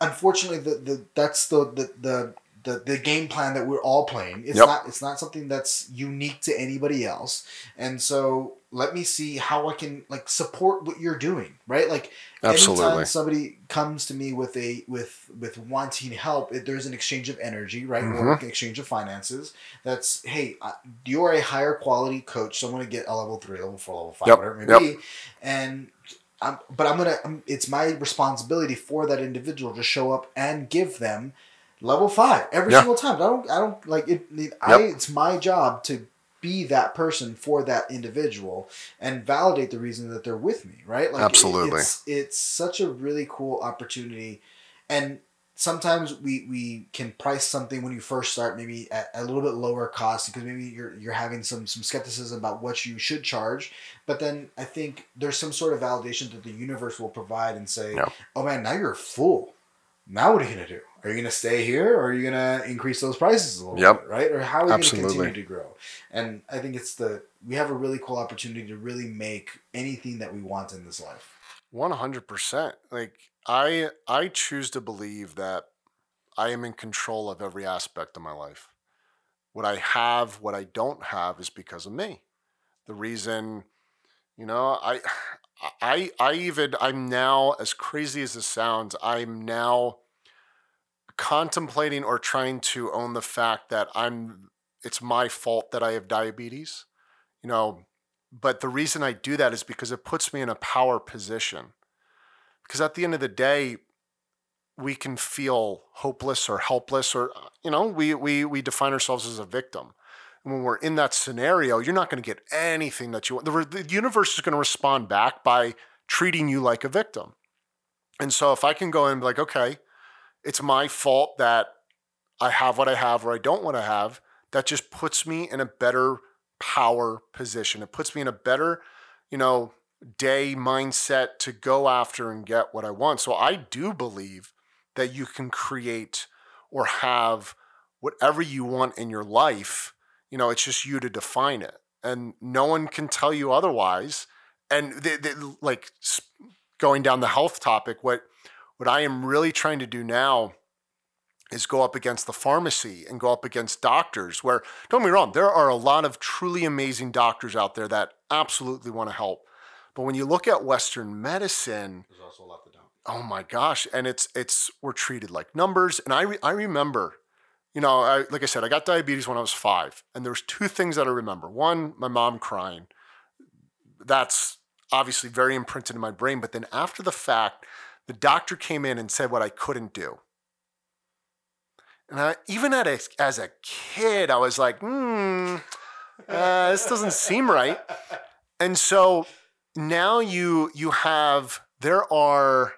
unfortunately the, the that's the the, the the, the game plan that we're all playing. It's Yep. not it's not something that's unique to anybody else. And so let me see how I can like support what you're doing, right? Like Absolutely. anytime somebody comes to me with a with with wanting help, it, there's an exchange of energy, right? Or Mhm. an exchange of finances. That's hey, you're a higher quality coach, so I'm going to get a level three, level four, level five, Yep, whatever it may yep. be, and. I'm, but I'm gonna. I'm, it's my responsibility for that individual to show up and give them level five every Yeah. single time. I don't. I don't like it. it- I. It's my job to be that person for that individual and validate the reason that they're with me. Right. Like Absolutely. it's, it's such a really cool opportunity, and sometimes we we can price something when you first start maybe at a little bit lower cost because maybe you're you're having some some skepticism about what you should charge but then i think there's some sort of validation that the universe will provide and say oh man now you're full now what are you going to do are you going to stay here or are you going to increase those prices a little Yep. bit right or how are you going to continue to grow and i think it's the we have a really cool opportunity to really make anything that we want in this life One hundred percent. Like I, I choose to believe that I am in control of every aspect of my life. What I have, what I don't have, is because of me. The reason, you know, I, (sighs) I, I even I'm now as crazy as this sounds. I'm now contemplating or trying to own the fact that I'm. It's my fault that I have diabetes. You know, but the reason I do that is because it puts me in a power position. Because at the end of the day, we can feel hopeless or helpless, or you know, we we we define ourselves as a victim. And when we're in that scenario, you're not going to get anything that you want. The, re- the universe is going to respond back by treating you like a victim. And so, if I can go in and be like, okay, it's my fault that I have what I have or I don't what I have, that just puts me in a better power position. It puts me in a better, you know, day mindset to go after and get what I want. So I do believe that you can create or have whatever you want in your life. You know, it's just you to define it. And no one can tell you otherwise. And they, they, like going down the health topic, what what I am really trying to do now is go up against the pharmacy and go up against doctors where don't get me wrong there are a lot of truly amazing doctors out there that absolutely want to help. But when you look at western medicine there's also a lot that don't. oh my gosh and it's it's we're treated like numbers. And i re, i remember you know I, like i said i got diabetes when i was 5 and there's two things that i remember. One my mom crying. That's obviously very imprinted in my brain but then after the fact the doctor came in and said what i couldn't do and I, even a, as a kid, I was like, hmm, uh, this doesn't seem right. And so now you you have there are,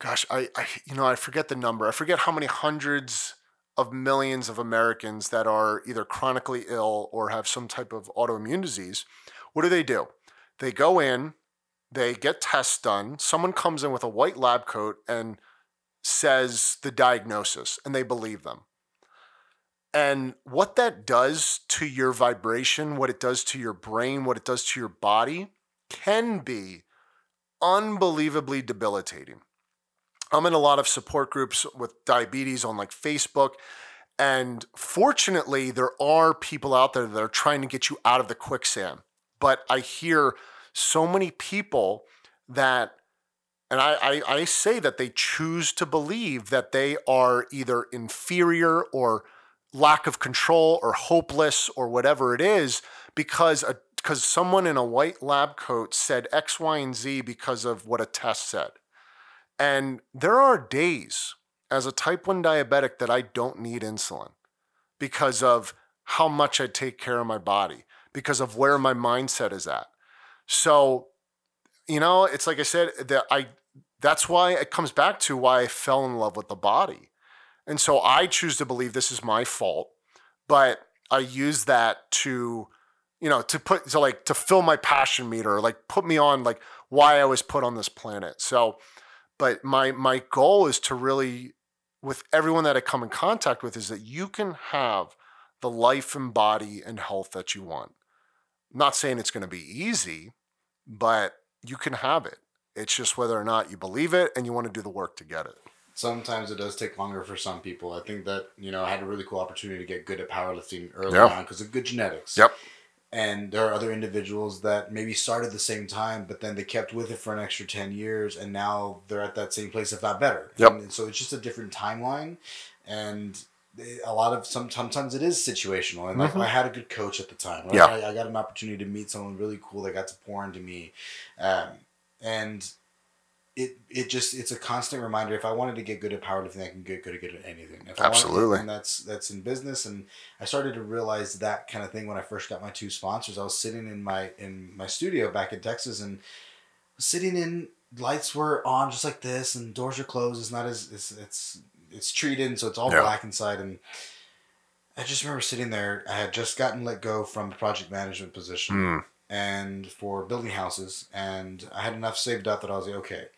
gosh, I, I you know I forget the number. I forget how many hundreds of millions of Americans that are either chronically ill or have some type of autoimmune disease, what do they do? They go in, they get tests done, someone comes in with a white lab coat and says the diagnosis, and they believe them. And what that does to your vibration, what it does to your brain, what it does to your body can be unbelievably debilitating. I'm in a lot of support groups with diabetes on like Facebook. And fortunately, there are people out there that are trying to get you out of the quicksand. But I hear so many people that, and I, I, I say that they choose to believe that they are either inferior or lack of control or hopeless or whatever it is because a, because someone in a white lab coat said X, Y, and Z because of what a test said. And there are days as a type 1 diabetic that I don't need insulin because of how much I take care of my body, because of where my mindset is at. So, you know, it's like I said that I that's why it comes back to why I fell in love with the body. And so I choose to believe this is my fault, but I use that to, you know, to put to like to fill my passion meter, like put me on like why I was put on this planet. So but my my goal is to really, with everyone that I come in contact with, is that you can have the life and body and health that you want. I'm not saying it's going to be easy, but you can have it. It's just whether or not you believe it and you want to do the work to get it. Sometimes it does take longer for some people. I think that, you know, I had a really cool opportunity to get good at powerlifting early Yeah. on because of good genetics. Yep. And there are other individuals that maybe started the same time, but then they kept with it for an extra 10 years and now they're at that same place, if not better. Yep. And so it's just a different timeline. And a lot of some sometimes it is situational and like Mhm. I had a good coach at the time. Yeah. I, I got an opportunity to meet someone really cool that got to pour into me, um, and it it just it's a constant reminder. If I wanted to get good at powerlifting, I can get good at good at anything. If I want- Absolutely. and that's that's in business. And I started to realize that kind of thing when I first got my two sponsors. I was sitting in my in my studio back in Texas and sitting in lights were on just like this and doors are closed. It's not as it's it's it's treated, so it's all Yeah. black inside and. I just remember sitting there. I had just gotten let go from a project management position Mm. and for building houses, and I had enough saved up that I was like, okay,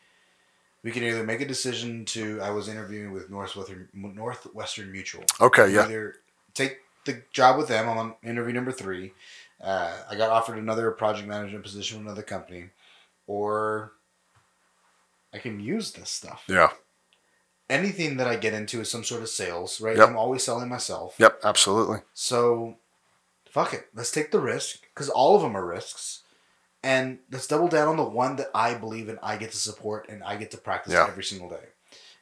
we can either make a decision to. I was interviewing with Northwestern Northwestern Mutual. Okay, yeah. Either take the job with them. I'm on interview number three. Uh, I got offered another project management position with another company, or I can use this stuff. Yeah. Anything that I get into is some sort of sales, right? Yep. I'm always selling myself. Yep, absolutely. So, fuck it. Let's take the risk because all of them are risks, and let's double down on the one that I believe in. I get to support and I get to practice Yeah. every single day.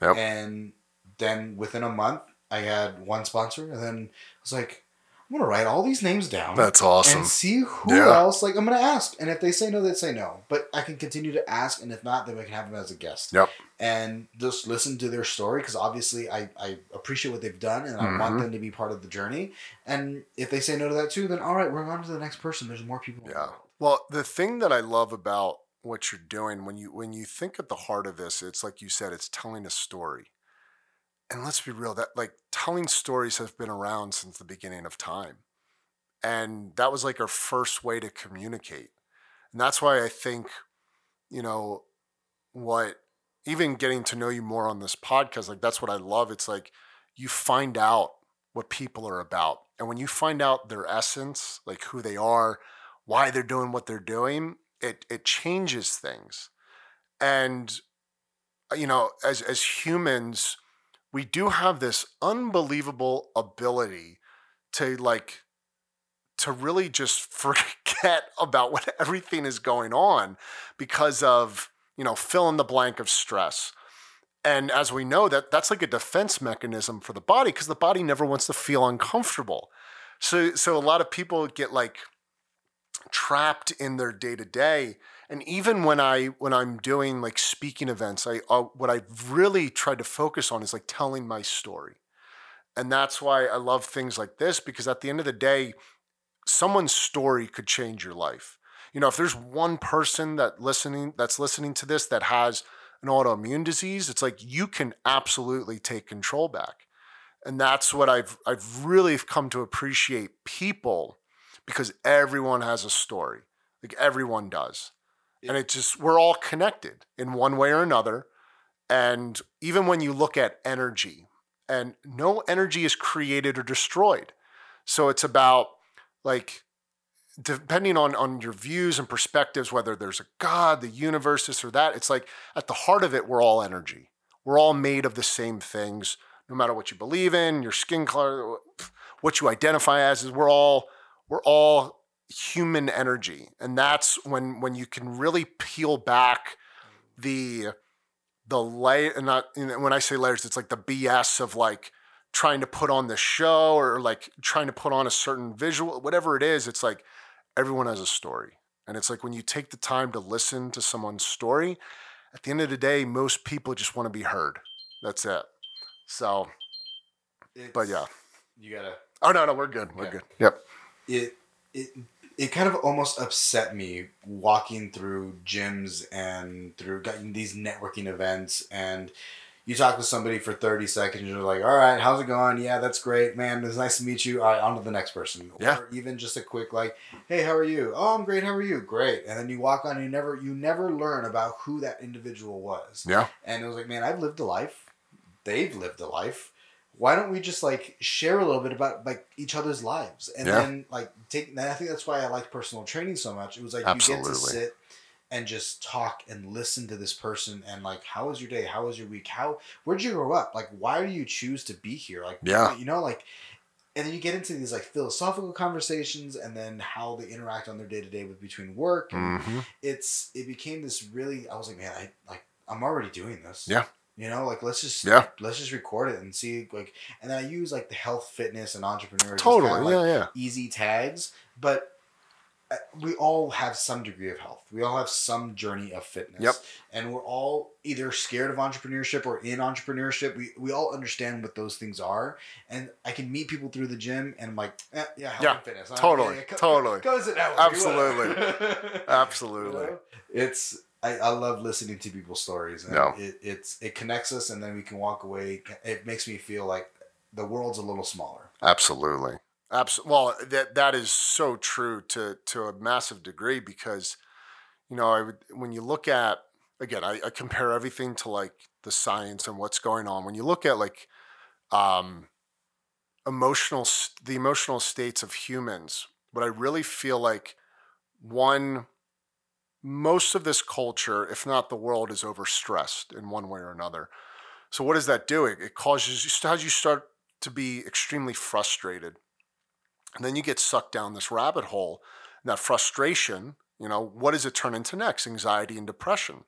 Yep. And then within a month, I had one sponsor, and then I was like, I'm gonna write all these names down. That's awesome. And see who Yeah. else. Like I'm gonna ask, and if they say no, they say no. But I can continue to ask, and if not, then we can have them as a guest. Yep. And just listen to their story because obviously I, I appreciate what they've done, and I want Mhm. them to be part of the journey. And if they say no to that too, then all right, we're on to the next person. There's more people. Yeah. Well, the thing that I love about what you're doing when you when you think at the heart of this, it's like you said, it's telling a story. And let's be real, that like telling stories has been around since the beginning of time. And that was like our first way to communicate. And that's why I think, you know, what even getting to know you more on this podcast, like that's what I love. It's like you find out what people are about. And when you find out their essence, like who they are, why they're doing what they're doing, it it changes things. And you know, as as humans, we do have this unbelievable ability to like to really just (laughs) forget about what everything is going on because of, you know, fill in the blank of stress. And as we know that that's like a defense mechanism for the body because the body never wants to feel uncomfortable. So so a lot of people get like trapped in their day to day. And even when I when I'm doing like speaking events, I uh, what i've really tried to focus on is like telling my story. And that's why I love things like this because at the end of the day, someone's story could change your life. You know, if there's one person that listening that's listening to this that has an autoimmune disease, it's like you can absolutely take control back. And that's what I've I've really come to appreciate people because everyone has a story. Like everyone does. And it just we're all connected in one way or another. And even when you look at energy, and no energy is created or destroyed. So it's about like depending on on your views and perspectives whether there's a god the universe this or that it's like at the heart of it we're all energy we're all made of the same things no matter what you believe in your skin color what you identify as is we're all we're all human energy and that's when when you can really peel back mm. the the layer and not when i say layers it's like the bs of like trying to put on the show or like trying to put on a certain visual whatever it is it's like everyone has a story. And it's like when you take the time to listen to someone's story, at the end of the day, most people just want to be heard. That's it. So, but yeah. You gotta. Oh, no, no, we're good. We're Yeah. good. Yep. It, it, it kind of almost upset me walking through gyms and through these networking events and you talk with somebody for 30 seconds you're like all right how's it going? Yeah that's great man it's nice to meet you. All right on to the next person. Yeah. or even just a quick like hey how are you? Oh i'm great how are you? Great. And then you walk on and you never you never learn about who that individual was. Yeah. and it was like man i've lived a life they've lived a life why don't we just like share a little bit about like each other's lives? And Yeah. then like take and i think that's why i like personal training so much. It was like you get to sit and just talk and listen to this person and like how was your day? How was your week? How where'd you grow up? Like why do you choose to be here? Like Yeah. you know like and then you get into these like philosophical conversations and then how they interact on their day-to-day with between work and hmm it's it became this really i was like man i like i'm already doing this. Yeah. You know like let's just Yeah. let's just record it and see like and then i use like the health fitness and entrepreneur just Totally. kinda, like, yeah. Yeah. easy tags but uh, we all have some degree of health we all have some journey of fitness Yep. and we're all either scared of entrepreneurship or in entrepreneurship we, we all understand what those things are and i can meet people through the gym and i'm like eh, yeah health Yeah, and fitness huh? totally, go- totally. go, sit down with me, Absolutely. Absolutely. (laughs) You know? It's I, I love listening to people's stories. And Yeah. it, it's it connects us, and then we can walk away. It makes me feel like the world's a little smaller. Absolutely. Absolutely. Well, that that is so true to to a massive degree because, you know, I would when you look at again, I, I compare everything to like the science and what's going on. When you look at like um, emotional the emotional states of humans, what I really feel like one most of this culture, if not the world, is overstressed in one way or another. So what does that do? It, it causes you how you start to be extremely frustrated. And then you get sucked down this rabbit hole. And that frustration, you know, what does it turn into next? Anxiety and depression.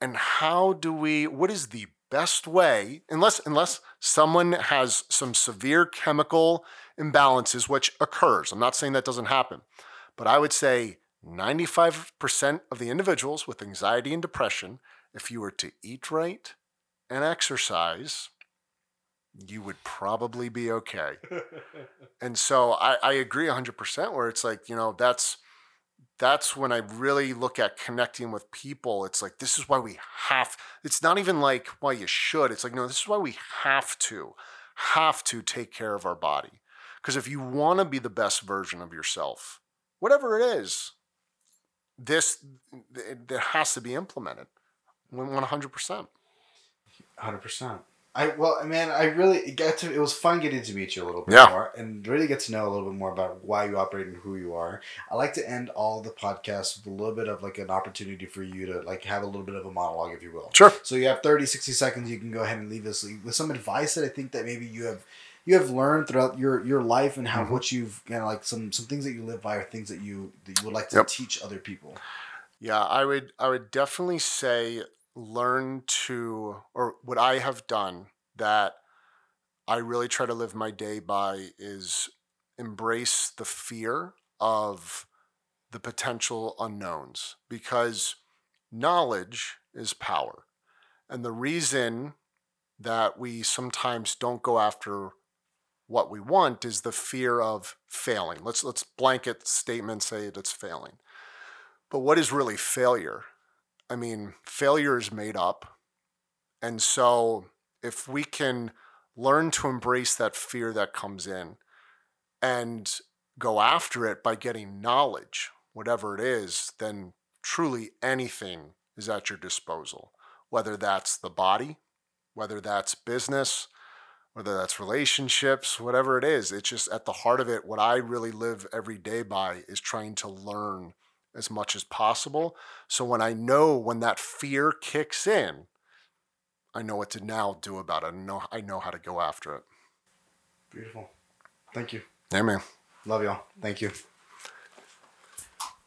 And how do we, what is the best way, unless unless someone has some severe chemical imbalances, which occurs. I'm not saying that doesn't happen, but I would say 95% of the individuals with anxiety and depression, if you were to eat right and exercise, you would probably be okay. (laughs) And so I, I agree 100% where it's like, you know, that's that's when I really look at connecting with people. It's like this is why we have it's not even like why you should. It's like no, this is why we have to have to take care of our body. Because if you want to be the best version of yourself, whatever it is, this it has to be implemented 100%. Hundred percent. I well, man, I really it got to. It was fun getting to meet you a little bit Yeah. more and really get to know a little bit more about why you operate and who you are. I like to end all the podcasts with a little bit of like an opportunity for you to like have a little bit of a monologue, if you will. Sure. So you have 30, 60 seconds. You can go ahead and leave us with some advice that I think that maybe you have you have learned throughout your your life and how Mhm. what you've you know, like some some things that you live by or things that you that you would like to Yep. teach other people. Yeah, I would I would definitely say learn to or what I have done that I really try to live my day by is embrace the fear of the potential unknowns because knowledge is power. And the reason that we sometimes don't go after what we want is the fear of failing. Let's let's blanket statement say it's failing. But what is really failure? I mean, failure is made up. And so if we can learn to embrace that fear that comes in and go after it by getting knowledge, whatever it is, then truly anything is at your disposal, whether that's the body, whether that's business, whether that's relationships, whatever it is. It's just at the heart of it, what I really live every day by is trying to learn as much as possible. So when I know when that fear kicks in, I know what to now do about it. I know I know how to go after it. Beautiful. Thank you. Yeah, man. Love y'all. Thank you.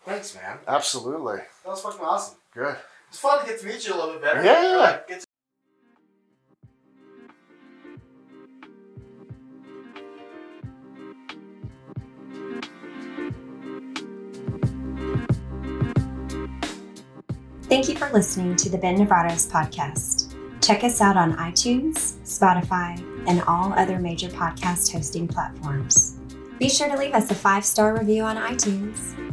Thanks, man. Absolutely. That was fucking awesome. Good. It's fun to get to meet you a little bit better. Yeah, yeah. Like, get Thank you for listening to the Ben Nevares podcast. Check us out on iTunes, Spotify, and all other major podcast hosting platforms. Be sure to leave us a five star review on iTunes.